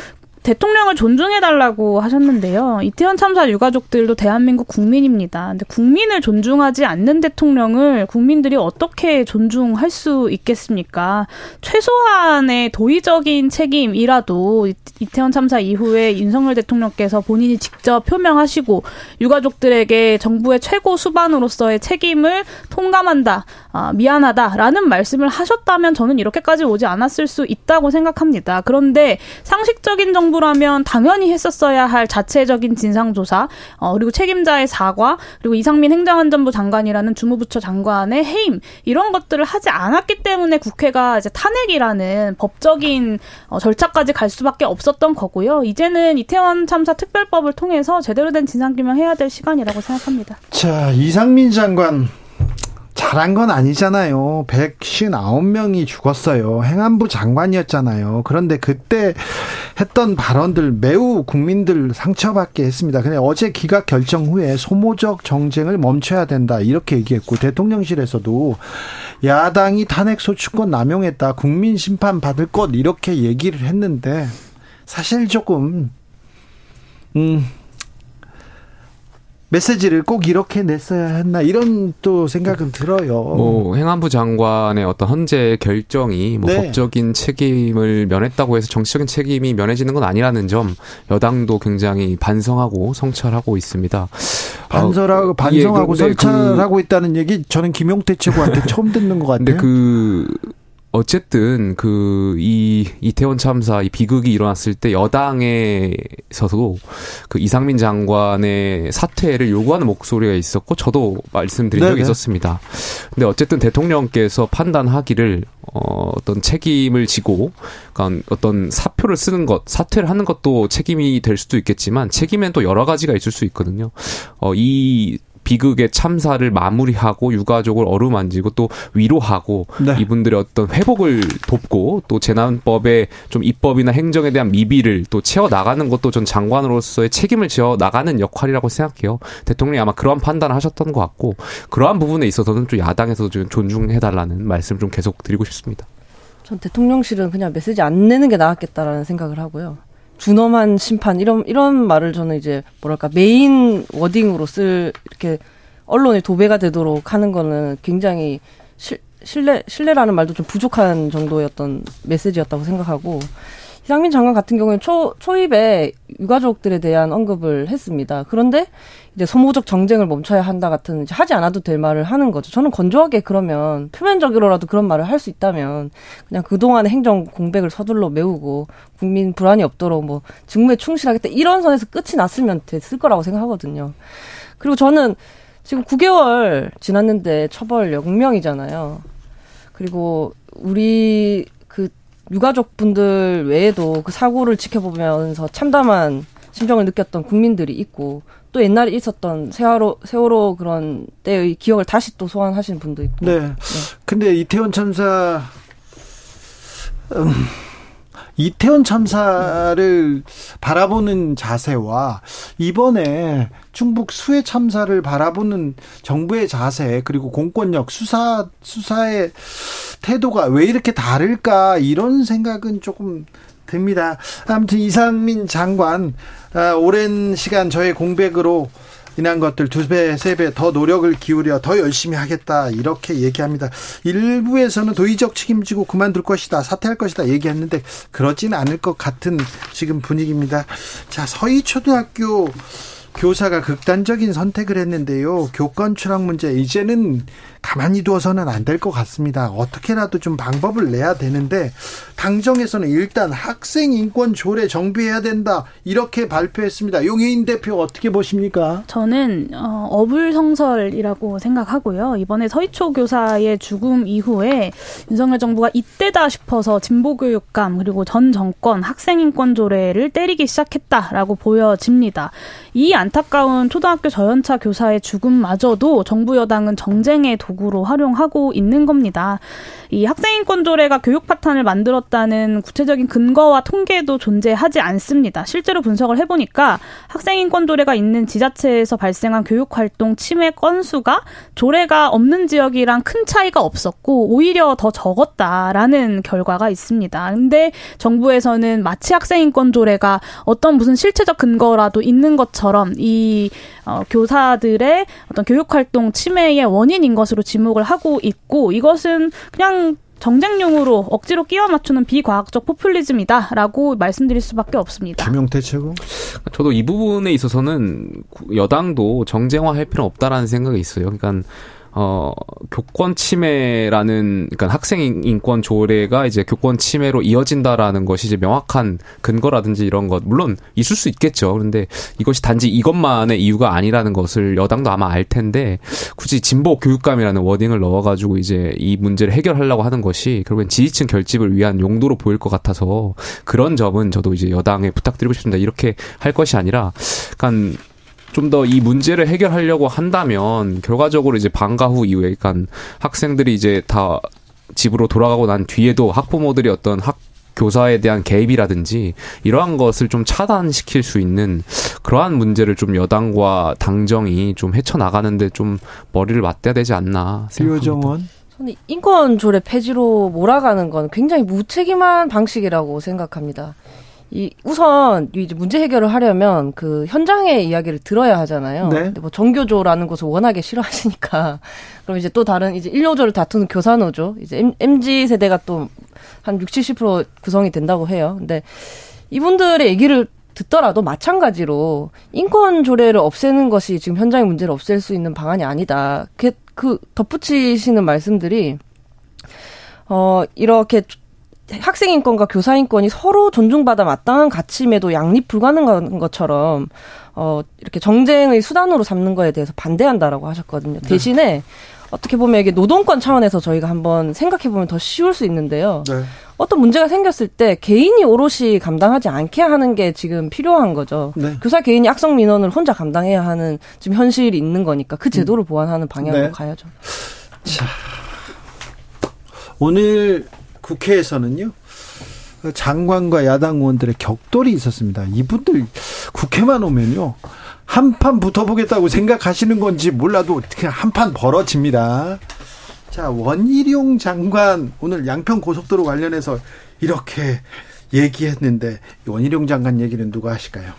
대통령을 존중해달라고 하셨는데요. 이태원 참사 유가족들도 대한민국 국민입니다. 근데 국민을 존중하지 않는 대통령을 국민들이 어떻게 존중할 수 있겠습니까? 최소한의 도의적인 책임이라도 이태원 참사 이후에 윤석열 대통령께서 본인이 직접 표명하시고 유가족들에게 정부의 최고 수반으로서의 책임을 통감한다, 아, 미안하다라는 말씀을 하셨다면 저는 이렇게까지 오지 않았을 수 있다고 생각합니다. 그런데 상식적인 정부 정부라면 당연히 했었어야 할 자체적인 진상조사, 어, 그리고 책임자의 사과, 그리고 이상민 행정안전부 장관이라는 주무부처 장관의 해임, 이런 것들을 하지 않았기 때문에 국회가 이제 탄핵이라는 법적인 어, 절차까지 갈 수밖에 없었던 거고요. 이제는 이태원 참사 특별법을 통해서 제대로 된 진상규명 해야 될 시간이라고 생각합니다. 자, 이상민 장관 잘한 건 아니잖아요. 159명이 죽었어요. 행안부 장관이었잖아요. 그런데 그때 했던 발언들 매우 국민들 상처받게 했습니다. 근데 어제 기각 결정 후에 소모적 정쟁을 멈춰야 된다. 이렇게 얘기했고 대통령실에서도 야당이 탄핵 소추권 남용했다. 국민 심판 받을 것 이렇게 얘기를 했는데 사실 조금 음 메시지를 꼭 이렇게 냈어야 했나 이런 또 생각은 들어요. 뭐 행안부 장관의 어떤 헌재 결정이 뭐 네. 법적인 책임을 면했다고 해서 정치적인 책임이 면해지는 건 아니라는 점 여당도 굉장히 반성하고 성찰하고 있습니다. 반설하고 어, 반성하고 예, 성찰하고 있다는 얘기 저는 김용태 최고한테 처음 듣는 것 같아요. 근데 그 어쨌든 그 이 이태원 참사 이 비극이 일어났을 때 여당에서도 그 이상민 장관의 사퇴를 요구하는 목소리가 있었고 저도 말씀드린 적이 네네. 있었습니다. 근데 어쨌든 대통령께서 판단하기를 어, 어떤 책임을 지고 그러니까 어떤 사표를 쓰는 것, 사퇴를 하는 것도 책임이 될 수도 있겠지만 책임엔 또 여러 가지가 있을 수 있거든요. 어, 이 비극의 참사를 마무리하고 유가족을 어루만지고 또 위로하고 네. 이분들의 어떤 회복을 돕고 또 재난법의 좀 입법이나 행정에 대한 미비를 또 채워 나가는 것도 전 장관으로서의 책임을 지어 나가는 역할이라고 생각해요. 대통령이 아마 그러한 판단을 하셨던 것 같고 그러한 부분에 있어서는 좀 야당에서도 좀 존중해달라는 말씀 좀 계속 드리고 싶습니다. 전 대통령실은 그냥 메시지 안 내는 게 나았겠다라는 생각을 하고요. 준엄한 심판 이런 이런 말을 저는 이제 뭐랄까 메인 워딩으로 쓸 이렇게 언론에 도배가 되도록 하는 거는 굉장히 실, 신뢰 신뢰라는 말도 좀 부족한 정도였던 메시지였다고 생각하고 이상민 장관 같은 경우는 초 초입에 유가족들에 대한 언급을 했습니다. 그런데 이제 소모적 정쟁을 멈춰야 한다 같은 하지 않아도 될 말을 하는 거죠. 저는 건조하게 그러면 표면적으로라도 그런 말을 할 수 있다면 그냥 그동안의 행정 공백을 서둘러 메우고 국민 불안이 없도록 뭐 직무에 충실하겠다 이런 선에서 끝이 났으면 됐을 거라고 생각하거든요. 그리고 저는 지금 9개월 지났는데 처벌 0명이잖아요. 그리고 우리 그 유가족 분들 외에도 그 사고를 지켜보면서 참담한 심정을 느꼈던 국민들이 있고 또 옛날에 있었던 세월호 세월호 그런 때의 기억을 다시 또 소환하시는 분도 있고 네. 근데 이태원 참사 음, 이태원 참사를 바라보는 자세와 이번에 충북 수해 참사를 바라보는 정부의 자세 그리고 공권력 수사 수사의 태도가 왜 이렇게 다를까 이런 생각은 조금 듭니다. 아무튼 이상민 장관 아, 오랜 시간 저의 공백으로 인한 것들 두 배, 세 배 더 노력을 기울여 더 열심히 하겠다 이렇게 얘기합니다. 일부에서는 도의적 책임지고 그만둘 것이다, 사퇴할 것이다 얘기했는데 그러진 않을 것 같은 지금 분위기입니다. 자, 서희초등학교 교사가 극단적인 선택을 했는데요. 교권 추락 문제 이제는 가만히 두어서는 안 될 것 같습니다. 어떻게라도 좀 방법을 내야 되는데 당정에서는 일단 학생 인권 조례 정비해야 된다 이렇게 발표했습니다. 용혜인 대표 어떻게 보십니까? 저는 어, 어불성설이라고 생각하고요. 이번에 서희초 교사의 죽음 이후에 윤석열 정부가 이때다 싶어서 진보 교육감 그리고 전 정권 학생 인권 조례를 때리기 시작했다라고 보여집니다. 이 안타까운 초등학교 저연차 교사의 죽음마저도 정부 여당은 정쟁의 도 구로 활용하고 있는 겁니다. 이 학생인권 조례가 교육 파탄을 만들었다는 구체적인 근거와 통계도 존재하지 않습니다. 실제로 분석을 해보니까 학생인권 조례가 있는 지자체에서 발생한 교육활동 침해 건수가 조례가 없는 지역이랑 큰 차이가 없었고 오히려 더 적었다라는 결과가 있습니다. 근데 정부에서는 마치 학생인권 조례가 어떤 무슨 실체적 근거라도 있는 것처럼 이 어, 교사들의 어떤 교육활동 침해의 원인인 것으로 지목을 하고 있고 이것은 그냥 정쟁용으로 억지로 끼워 맞추는 비과학적 포퓰리즘이다라고 말씀드릴 수밖에 없습니다. 김용태 최고. 저도 이 부분에 있어서는 구- 여당도 정쟁화할 필요는 없다라는 생각이 있어요. 그러니까 어 교권 침해라는 그러니까 학생 인권 조례가 이제 교권 침해로 이어진다라는 것이 이제 명확한 근거라든지 이런 것 물론 있을 수 있겠죠. 그런데 이것이 단지 이것만의 이유가 아니라는 것을 여당도 아마 알 텐데 굳이 진보 교육감이라는 워딩을 넣어가지고 이제 이 문제를 해결하려고 하는 것이 결국엔 지지층 결집을 위한 용도로 보일 것 같아서 그런 점은 저도 이제 여당에 부탁드리고 싶습니다. 이렇게 할 것이 아니라, 그러니까 좀 더 이 문제를 해결하려고 한다면 결과적으로 이제 방과 후 이후에 그러니까 학생들이 이제 다 집으로 돌아가고 난 뒤에도 학부모들이 어떤 학 교사에 대한 개입이라든지 이러한 것을 좀 차단시킬 수 있는 그러한 문제를 좀 여당과 당정이 좀 헤쳐나가는데 좀 머리를 맞대야 되지 않나 생각합니다. 저는 인권 조례 폐지로 몰아가는 건 굉장히 무책임한 방식이라고 생각합니다. 이 우선 이제 문제 해결을 하려면 그 현장의 이야기를 들어야 하잖아요. 네. 근데 뭐 정교조라는 것을 워낙에 싫어하시니까 (laughs) 그럼 이제 또 다른 이제 일노조를 다투는 교사노조 이제 MZ 세대가 또 한 60, 70% 구성이 된다고 해요. 근데 이분들의 얘기를 듣더라도 마찬가지로 인권 조례를 없애는 것이 지금 현장의 문제를 없앨 수 있는 방안이 아니다. 그, 그 덧붙이시는 말씀들이 어 이렇게 학생 인권과 교사 인권이 서로 존중받아 마땅한 가치임에도 양립 불가능한 것처럼 어 이렇게 정쟁의 수단으로 삼는 거에 대해서 반대한다라고 하셨거든요. 대신에 어떻게 보면 이게 노동권 차원에서 저희가 한번 생각해 보면 더 쉬울 수 있는데요. 네. 어떤 문제가 생겼을 때 개인이 오롯이 감당하지 않게 하는 게 지금 필요한 거죠. 네. 교사 개인이 악성 민원을 혼자 감당해야 하는 지금 현실이 있는 거니까 그 제도를 보완하는 방향으로 네. 가야죠. 오늘 국회에서는요. 장관과 야당 의원들의 격돌이 있었습니다. 이분들 국회만 오면요. 한 판 붙어보겠다고 생각하시는 건지 몰라도 그냥 한 판 벌어집니다. 자, 원희룡 장관 오늘 양평 고속도로 관련해서 이렇게 얘기했는데 원희룡 장관 얘기는 누가 하실까요?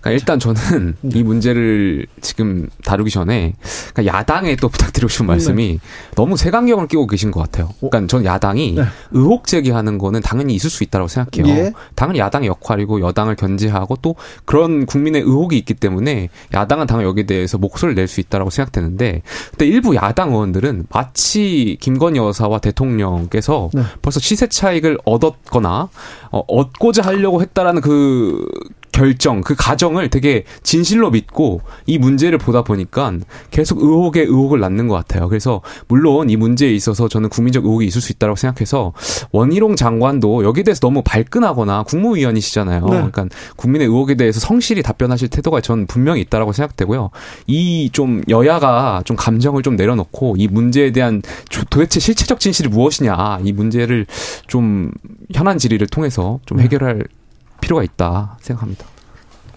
그러니까 일단 저는 (laughs) 이 문제를 지금 다루기 전에 그러니까 야당에 또 부탁드리고 싶은 말씀이 너무 색안경을 끼고 계신 것 같아요. 그러니까 저는 야당이 네. 의혹 제기하는 거는 당연히 있을 수 있다고 생각해요. 예. 당연히 야당의 역할이고 여당을 견제하고 또 그런 국민의 의혹이 있기 때문에 야당은 당연히 여기에 대해서 목소리를 낼 수 있다라고 생각되는데 근데 일부 야당 의원들은 마치 김건희 여사와 대통령께서 네. 벌써 시세 차익을 얻었거나 어, 얻고자 하려고 했다라는 그 결정, 그 가정을 되게 진실로 믿고 이 문제를 보다 보니까 계속 의혹에 의혹을 낳는 것 같아요. 그래서 물론 이 문제에 있어서 저는 국민적 의혹이 있을 수 있다고 생각해서 원희룡 장관도 여기에 대해서 너무 발끈하거나 국무위원이시잖아요. 네. 그러니까 국민의 의혹에 대해서 성실히 답변하실 태도가 저는 분명히 있다라고 생각되고요. 이 좀 여야가 좀 감정을 좀 내려놓고 이 문제에 대한 조- 도대체 실체적 진실이 무엇이냐 이 문제를 좀 현안 질의를 통해서 좀 해결할 필요가 있다 생각합니다.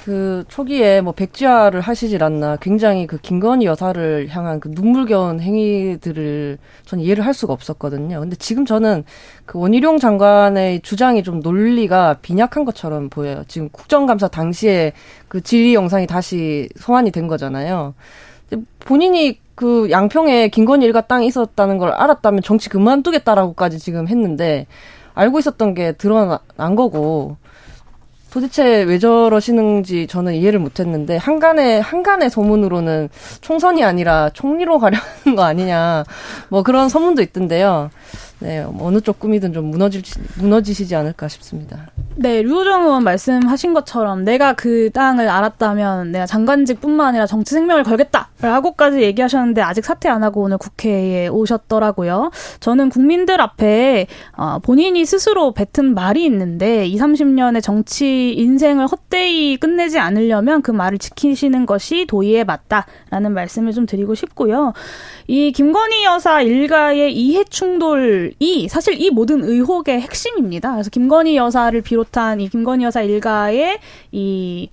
그 초기에 뭐 백지화를 하시질 않나 굉장히 그 김건희 여사를 향한 그 눈물겨운 행위들을 전 이해를 할 수가 없었거든요. 근데 지금 저는 그 원희룡 장관의 주장이 좀 논리가 빈약한 것처럼 보여요. 지금 국정감사 당시에 그 질의 영상이 다시 소환이 된 거잖아요. 본인이 그 양평에 김건희 일가 땅이 있었다는 걸 알았다면 정치 그만두겠다라고까지 지금 했는데 알고 있었던 게 드러난 거고 도대체 왜 저러시는지 저는 이해를 못했는데 한간의 한간의 소문으로는 총선이 아니라 총리로 가려는 (laughs) 거 아니냐 뭐 그런 소문도 있던데요. 네뭐 어느 쪽 꿈이든 좀 무너질 무너지시지 않을까 싶습니다. 네, 류호정 의원 말씀하신 것처럼 내가 그 땅을 알았다면 내가 장관직뿐만 아니라 정치 생명을 걸겠다라고까지 얘기하셨는데 아직 사퇴 안 하고 오늘 국회에 오셨더라고요. 저는 국민들 앞에 어, 본인이 스스로 뱉은 말이 있는데 2, 30년의 정치 인생을 헛되이 끝내지 않으려면 그 말을 지키시는 것이 도의에 맞다라는 말씀을 좀 드리고 싶고요. 이 김건희 여사 일가의 이해 충돌 이 사실 이 모든 의혹의 핵심입니다. 그래서 김건희 여사를 비롯한 이 김건희 여사 일가의 이,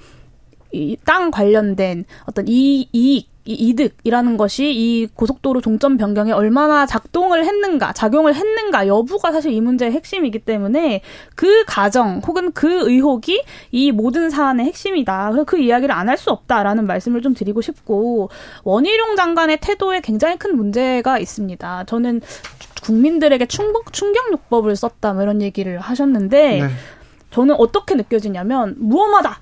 이 땅 관련된 어떤 이, 이익, 이 이득이라는 것이 이 고속도로 종점 변경에 얼마나 작동을 했는가, 작용을 했는가 여부가 사실 이 문제의 핵심이기 때문에 그 가정 혹은 그 의혹이 이 모든 사안의 핵심이다. 그래서 그 이야기를 안 할 수 없다라는 말씀을 좀 드리고 싶고 원희룡 장관의 태도에 굉장히 큰 문제가 있습니다. 저는 국민들에게 충격, 충격요법을 썼다 뭐 이런 얘기를 하셨는데 네. 저는 어떻게 느껴지냐면 무엄하다.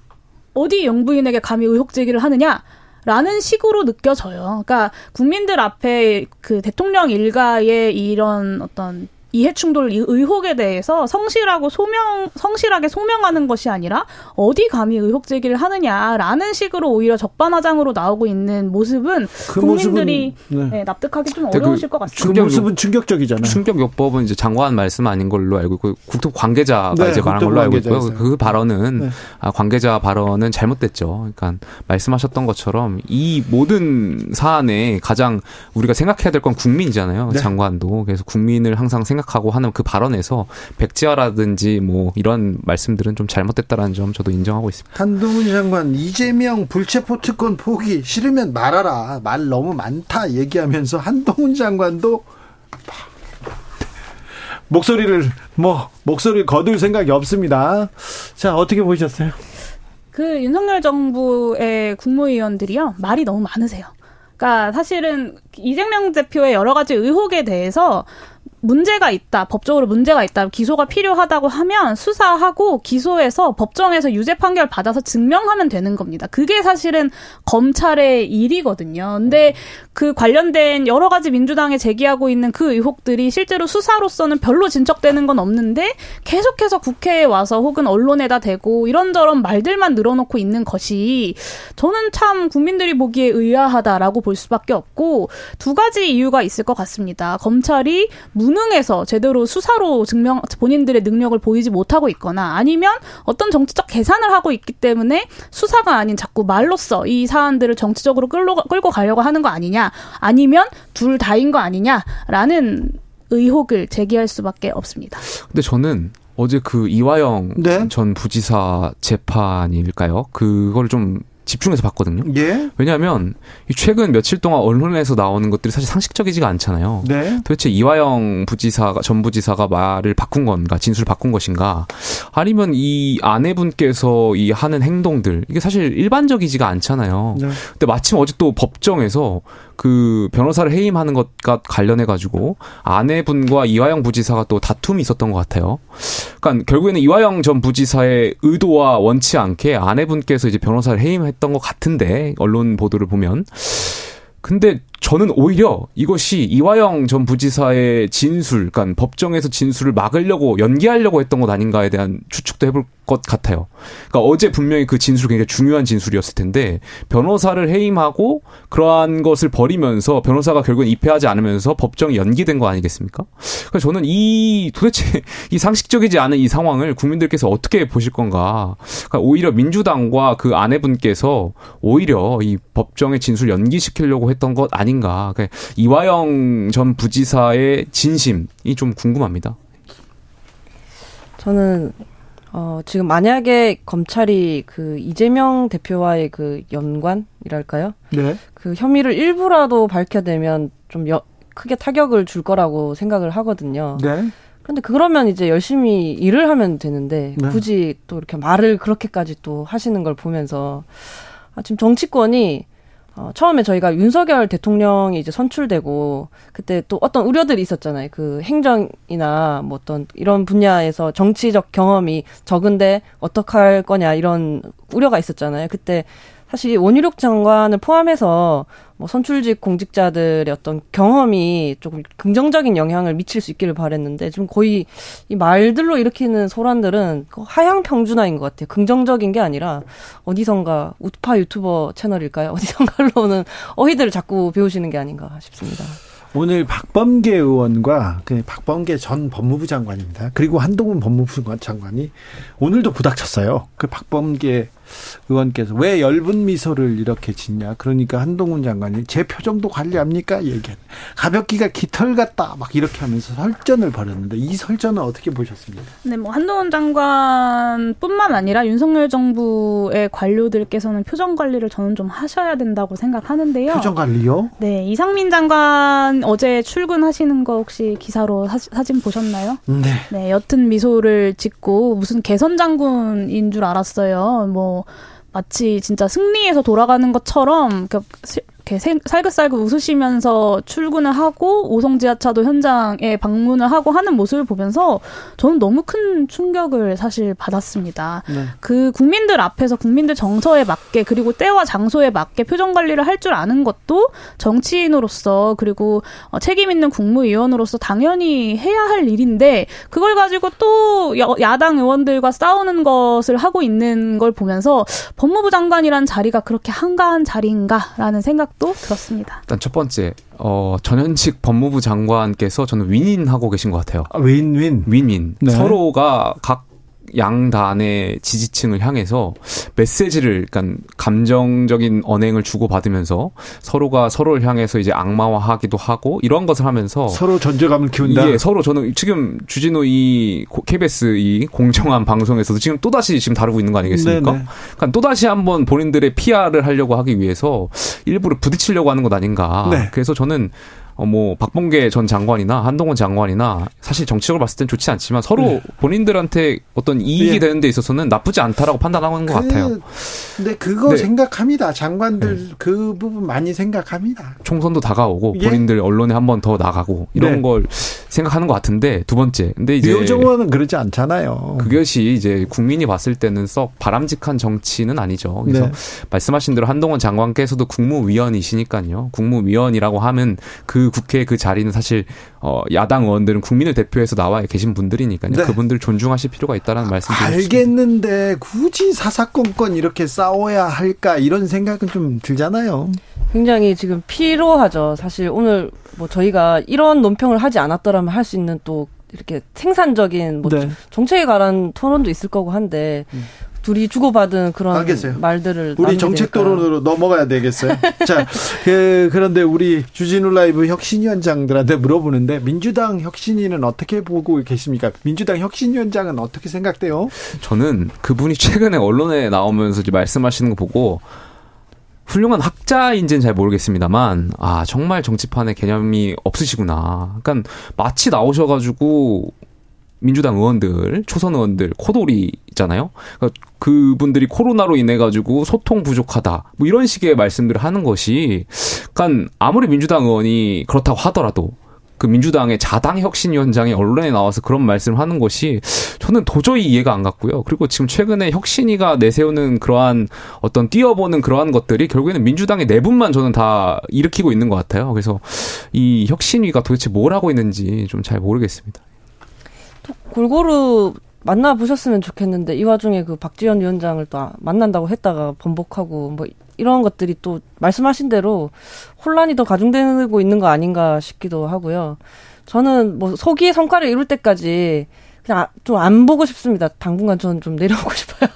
어디 영부인에게 감히 의혹 제기를 하느냐? 라는 식으로 느껴져요. 그러니까 국민들 앞에 그 대통령 일가의 이런 어떤 이해충돌 의혹에 대해서 성실하고 소명 성실하게 소명하는 것이 아니라 어디 감히 의혹 제기를 하느냐라는 식으로 오히려 적반하장으로 나오고 있는 모습은 그 국민들이 모습은, 네. 네, 납득하기 좀그 어려우실 것그 같습니다. 모습은 충격적이잖아요. 충격요법은 이제 장관 말씀 아닌 걸로 알고 있고 국토 관계자가 네, 이제 말한 걸로 알고 있고요. 그 발언은 네. 아, 관계자 발언은 잘못됐죠. 그러니까 말씀하셨던 것처럼 이 모든 사안에 가장 우리가 생각해야 될 건 국민이잖아요. 네. 장관도 그래서 국민을 항상 생각 하고 하는 그 발언에서 백지화라든지 뭐 이런 말씀들은 좀 잘못됐다라는 점 저도 인정하고 있습니다. 한동훈 장관 이재명 불체포 특권 포기 싫으면 말하라 말 너무 많다 얘기하면서 한동훈 장관도 목소리를 뭐 목소리 거둘 생각이 없습니다. 자 어떻게 보셨어요? 그 윤석열 정부의 국무위원들이요 말이 너무 많으세요. 그러니까 사실은 이재명 대표의 여러 가지 의혹에 대해서 문제가 있다, 법적으로 문제가 있다, 기소가 필요하다고 하면 수사하고 기소해서 법정에서 유죄 판결 받아서 증명하면 되는 겁니다. 그게 사실은 검찰의 일이거든요. 근데 그 관련된 여러 가지 민주당에 제기하고 있는 그 의혹들이 실제로 수사로서는 별로 진척되는 건 없는데 계속해서 국회에 와서 혹은 언론에다 대고 이런저런 말들만 늘어놓고 있는 것이 저는 참 국민들이 보기에 의아하다라고 볼 수밖에 없고 두 가지 이유가 있을 것 같습니다. 검찰이 무 능해서 제대로 수사로 증명 본인들의 능력을 보이지 못하고 있거나 아니면 어떤 정치적 계산을 하고 있기 때문에 수사가 아닌 자꾸 말로써 이 사안들을 정치적으로 끌고, 끌고 가려고 하는 거 아니냐 아니면 둘 다인 거 아니냐라는 의혹을 제기할 수밖에 없습니다. 근데 저는 어제 그 이화영 네. 전 부지사 재판일까요? 그걸 좀 집중해서 봤거든요. 예. 왜냐하면 이 최근 며칠 동안 언론에서 나오는 것들이 사실 상식적이지가 않잖아요. 네. 도대체 이화영 부지사가 전 부지사가 말을 바꾼 건가 진술을 바꾼 것인가 아니면 이 아내분께서 이 하는 행동들 이게 사실 일반적이지가 않잖아요. 네. 근데 마침 어제 또 법정에서 그 변호사를 해임하는 것과 관련해 가지고 아내분과 이화영 부지사가 또 다툼이 있었던 것 같아요. 그러니까 결국에는 이화영 전 부지사의 의도와 원치 않게 아내분께서 이제 변호사를 해임했던 것 같은데 언론 보도를 보면. 근데 저는 오히려 이것이 이화영 전 부지사의 진술, 그러니까 법정에서 진술을 막으려고 연기하려고 했던 것 아닌가에 대한 추측도 해볼 것 같아요. 그러니까 어제 분명히 그 진술이 굉장히 중요한 진술이었을 텐데 변호사를 해임하고 그러한 것을 버리면서 변호사가 결국엔 입회하지 않으면서 법정이 연기된 거 아니겠습니까? 그래서 저는 이 도대체 (laughs) 이 상식적이지 않은 이 상황을 국민들께서 어떻게 보실 건가? 그러니까 오히려 민주당과 그 아내분께서 오히려 이 법정의 진술 연기시키려고 했던 것 아 닌가? 그러니까 이화영 전 부지사의 진심이 좀 궁금합니다. 저는 어, 지금 만약에 검찰이 그 이재명 대표와의 그 연관이랄까요? 네. 그 혐의를 일부라도 밝혀내면 좀 여, 크게 타격을 줄 거라고 생각을 하거든요. 네. 그런데 그러면 이제 열심히 일을 하면 되는데 네. 굳이 또 이렇게 말을 그렇게까지 또 하시는 걸 보면서 아, 지금 정치권이 어, 처음에 저희가 윤석열 대통령이 이제 선출되고 그때 또 어떤 우려들이 있었잖아요. 그 행정이나 뭐 어떤 이런 분야에서 정치적 경험이 적은데 어떡할 거냐 이런 우려가 있었잖아요. 그때 사실 원유력 장관을 포함해서 뭐 선출직 공직자들의 어떤 경험이 조금 긍정적인 영향을 미칠 수 있기를 바랬는데 지금 거의 이 말들로 일으키는 소란들은 그 하향 평준화인 것 같아요. 긍정적인 게 아니라 어디선가 우파 유튜버 채널일까요? (laughs) 어디선가로는 어휘들을 자꾸 배우시는 게 아닌가 싶습니다. 오늘 박범계 의원과 그 박범계 전 법무부 장관입니다. 그리고 한동훈 법무부 장관이 오늘도 부닥쳤어요. 그 박범계 의원께서 왜 엷은 미소를 이렇게 짓냐. 그러니까 한동훈 장관이 제 표정도 관리합니까? 얘기한 가볍기가 깃털 같다. 막 이렇게 하면서 설전을 벌였는데 이 설전은 어떻게 보셨습니까? 네, 뭐 한동훈 장관뿐만 아니라 윤석열 정부의 관료들께서는 표정 관리를 저는 좀 하셔야 된다고 생각하는데요. 표정 관리요? 네, 이상민 장관 어제 출근하시는 거 혹시 기사로 사, 사진 보셨나요? 네. 네, 옅은 미소를 짓고 무슨 개선 장군인 줄 알았어요. 뭐 마치 진짜 승리해서 돌아가는 것처럼 이렇게 살긋살긋 웃으시면서 출근을 하고 오송 지하차도 현장에 방문을 하고 하는 모습을 보면서 저는 너무 큰 충격을 사실 받았습니다. 네. 그 국민들 앞에서 국민들 정서에 맞게 그리고 때와 장소에 맞게 표정 관리를 할 줄 아는 것도 정치인으로서 그리고 어, 책임 있는 국무위원으로서 당연히 해야 할 일인데 그걸 가지고 또 야당 의원들과 싸우는 것을 하고 있는 걸 보면서 법무부 장관이란 자리가 그렇게 한가한 자리인가라는 생각 도 들었습니다. 일단 첫 번째 어, 전현직 법무부 장관께서 저는 윈윈하고 계신 것 같아요. 아, 윈윈? 윈윈. 네. 서로가 각 양단의 지지층을 향해서 메시지를 그러니까 감정적인 언행을 주고받으면서 서로가 서로를 향해서 이제 악마화하기도 하고 이런 것을 하면서 서로 존재감을 키운다. 예, 서로 저는 지금 주진우 이 KBS 이 공정한 방송에서도 지금 또 다시 지금 다루고 있는 거 아니겠습니까? 네네. 그러니까 또 다시 한번 본인들의 PR을 하려고 하기 위해서 일부러 부딪히려고 하는 것 아닌가. 네. 그래서 저는 어, 뭐 박봉계 전 장관이나 한동훈 장관이나 사실 정치적으로 봤을 땐 좋지 않지만 서로 네. 본인들한테 어떤 이익이 네. 되는 데 있어서는 나쁘지 않다라고 판단하는 것 그, 같아요. 근데 그거 네. 생각합니다. 장관들 네. 그 부분 많이 생각합니다. 총선도 다가오고 예? 본인들 언론에 한 번 더 나가고 이런 네. 걸 생각하는 것 같은데 두 번째. 근데 이제 유정원은 그러지 않잖아요. 그것이 이제 국민이 봤을 때는 썩 바람직한 정치는 아니죠. 그래서 네. 말씀하신 대로 한동훈 장관께서도 국무위원이시니까요. 국무위원이라고 하면 그 국회 그 자리는 사실 어 야당 의원들은 국민을 대표해서 나와 계신 분들이니까요. 네. 그분들 존중하실 필요가 있다는 말씀 드리고 알겠는데 굳이 사사건건 이렇게 싸워야 할까 이런 생각은 좀 들잖아요. 굉장히 지금 피로하죠. 사실 오늘 뭐 저희가 이런 논평을 하지 않았더라면 할 수 있는 또 이렇게 생산적인 뭐 네. 정책에 관한 토론도 있을 거고 한데 음. 둘이 주고받은 그런 알겠어요. 말들을 우리 정책 토론으로 넘어가야 되겠어요. (laughs) 자, 그, 그런데 우리 주진우 라이브 혁신위원장들한테 물어보는데 민주당 혁신위는 어떻게 보고 계십니까? 민주당 혁신위원장은 어떻게 생각돼요? 저는 그분이 최근에 언론에 나오면서 말씀하시는 거 보고 훌륭한 학자인지는 잘 모르겠습니다만 아 정말 정치판에 개념이 없으시구나. 그러니까 마치 나오셔가지고 민주당 의원들, 초선 의원들, 코돌이 있잖아요. 그러니까 그분들이 코로나로 인해 가지고 소통 부족하다. 뭐 이런 식의 말씀들을 하는 것이 그러니까 아무리 민주당 의원이 그렇다고 하더라도 그 민주당의 자당 혁신위원장이 언론에 나와서 그런 말씀을 하는 것이 저는 도저히 이해가 안 갔고요. 그리고 지금 최근에 혁신위가 내세우는 그러한 어떤 뛰어보는 그러한 것들이 결국에는 민주당의 내분만 저는 다 일으키고 있는 것 같아요. 그래서 이 혁신위가 도대체 뭘 하고 있는지 좀 잘 모르겠습니다. 골고루 만나 보셨으면 좋겠는데 이 와중에 그 박지원 위원장을 또 만난다고 했다가 번복하고 뭐 이런 것들이 또 말씀하신 대로 혼란이 더 가중되고 있는 거 아닌가 싶기도 하고요. 저는 뭐 소기의 성과를 이룰 때까지 그냥 좀 안 보고 싶습니다. 당분간 저는 좀 내려오고 (laughs) 싶어요.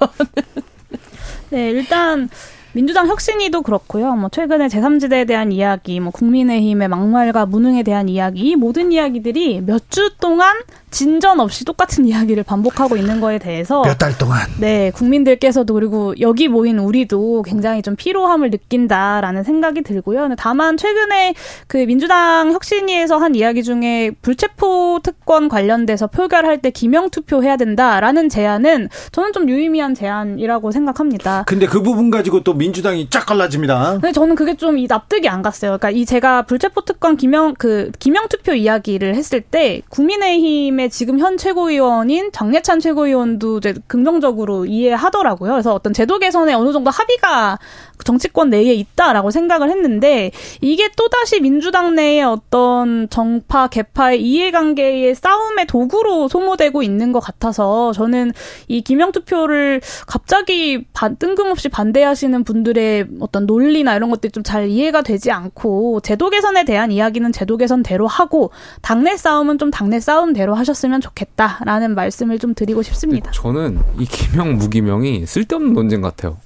네, 일단 민주당 혁신위도 그렇고요. 뭐 최근에 제3지대에 대한 이야기, 뭐 국민의힘의 막말과 무능에 대한 이야기, 이 모든 이야기들이 몇 주 동안 진전 없이 똑같은 이야기를 반복하고 있는 거에 대해서 몇 달 동안 네 국민들께서도 그리고 여기 모인 우리도 굉장히 좀 피로함을 느낀다라는 생각이 들고요. 다만 최근에 그 민주당 혁신위에서 한 이야기 중에 불체포 특권 관련돼서 표결할 때 기명 투표해야 된다라는 제안은 저는 좀 유의미한 제안이라고 생각합니다. 근데 그 부분 가지고 또 민주당이 쫙 갈라집니다. 근데 저는 그게 좀 이 납득이 안 갔어요. 그러니까 이 제가 불체포 특권 기명 그 기명 투표 이야기를 했을 때 국민의힘의 국민의힘의 지금 현 최고위원인 장례찬 최고위원도 이제 긍정적으로 이해하더라고요. 그래서 어떤 제도 개선에 어느 정도 합의가 정치권 내에 있다라고 생각을 했는데 이게 또다시 민주당 내의 어떤 정파 개파의 이해관계의 싸움의 도구로 소모되고 있는 것 같아서 저는 이 기명 투표를 갑자기 반, 뜬금없이 반대하시는 분들의 어떤 논리나 이런 것들이 좀 잘 이해가 되지 않고 제도 개선에 대한 이야기는 제도 개선대로 하고 당내 싸움은 좀 당내 싸움대로 하셨 으면 좋겠다라는 말씀을 좀 드리고 싶습니다. 저는 이 기명 무기명이 쓸데없는 논쟁 같아요.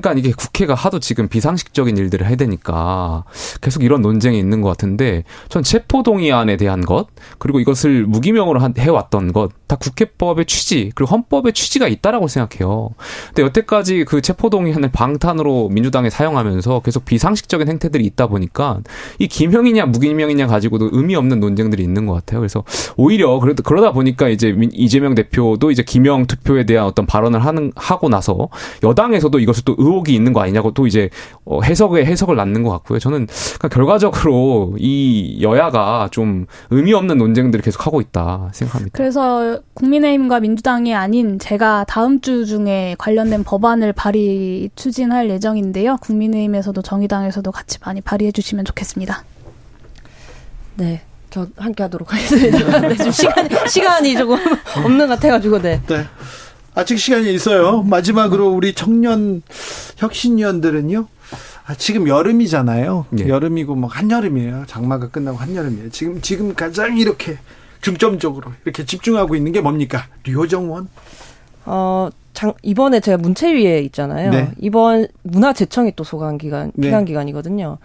그러니까 이게 국회가 하도 지금 비상식적인 일들을 해야 되니까 계속 이런 논쟁이 있는 것 같은데 전 체포동의안에 대한 것 그리고 이것을 무기명으로 해왔던 것 다 국회법의 취지 그리고 헌법의 취지가 있다라고 생각해요. 근데 여태까지 그 체포동의안을 방탄으로 민주당에 사용하면서 계속 비상식적인 행태들이 있다 보니까 이 기명이냐 무기명이냐 가지고도 의미 없는 논쟁들이 있는 것 같아요. 그래서 오히려 그래도 그러다 보니까 이제 이재명 대표도 이제 기명 투표에 대한 어떤 발언을 하는 하고 나서 여당에서도 이것을 또 의혹이 있는 거 아니냐고 또 이제 어, 해석에 해석을 낳는 것 같고요. 저는 그러니까 결과적으로 이 여야가 좀 의미 없는 논쟁들을 계속 하고 있다 생각합니다. 그래서 국민의힘과 민주당이 아닌 제가 다음 주 중에 관련된 법안을 발의 추진할 예정인데요. 국민의힘에서도 정의당에서도 같이 많이 발의해 주시면 좋겠습니다. 네. 저 함께 하도록 하겠습니다. (laughs) 네, 지금 시간, 시간이 조금 (laughs) 없는 것 같아가지고, 네. 네. 아직 시간이 있어요. 마지막으로 우리 청년 혁신위원들은요. 아, 지금 여름이잖아요. 예. 여름이고 뭐 한여름이에요. 장마가 끝나고 한여름이에요. 지금 지금 가장 이렇게 중점적으로 이렇게 집중하고 있는 게 뭡니까? 류호정원. 어, 장, 이번에 제가 문체위에 있잖아요. 네. 이번 문화재청이 또 소관 기간, 네. 기간 기간이거든요.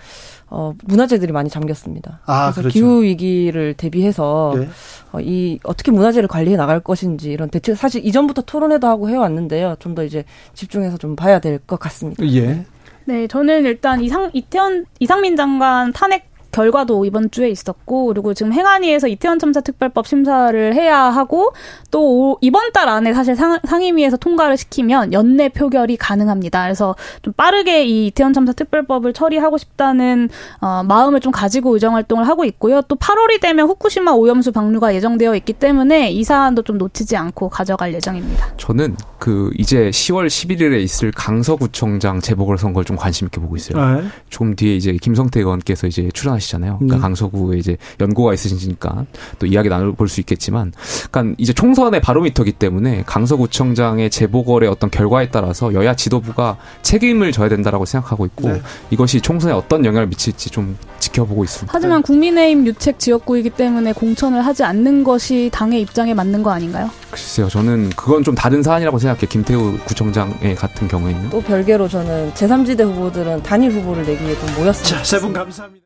어, 문화재들이 많이 잠겼습니다. 아, 그래서 그렇죠. 기후 위기를 대비해서 네. 어, 이 어떻게 문화재를 관리해 나갈 것인지 이런 대책 사실 이전부터 토론회도 하고 해 왔는데요. 좀 더 이제 집중해서 좀 봐야 될 것 같습니다. 예. 네, 저는 일단 이상 이태원 이상민 장관 탄핵 결과도 이번 주에 있었고 그리고 지금 행안위에서 이태원 참사 특별법 심사를 해야 하고 또 오- 이번 달 안에 사실 상, 상임위에서 통과를 시키면 연내 표결이 가능합니다. 그래서 좀 빠르게 이 이태원 참사 특별법을 처리하고 싶다는 어, 마음을 좀 가지고 의정 활동을 하고 있고요. 또 8월이 되면 후쿠시마 오염수 방류가 예정되어 있기 때문에 이 사안도 좀 놓치지 않고 가져갈 예정입니다. 저는 그 이제 10월 11일에 있을 강서구청장 재보궐 선거를 좀 관심 있게 보고 있어요. 네. 조금 뒤에 이제 김성태 의원께서 이제 출연하시 잖아요. 그러니까 네. 강서구에 이제 연고가 있으시니까 또 이야기 나눠볼 수 있겠지만, 그러니까 이제 총선의 바로미터기 때문에 강서구청장의 재보궐의 어떤 결과에 따라서 여야 지도부가 책임을 져야 된다라고 생각하고 있고 네. 이것이 총선에 어떤 영향을 미칠지 좀 지켜보고 있습니다. 하지만 국민의힘 유책 지역구이기 때문에 공천을 하지 않는 것이 당의 입장에 맞는 거 아닌가요? 글쎄요, 저는 그건 좀 다른 사안이라고 생각해요. 김태우 구청장의 같은 경우에는. 또 별개로 저는 제3지대 후보들은 단일 후보를 내기에 좀 모였습니다. 자, 세 분 감사합니다.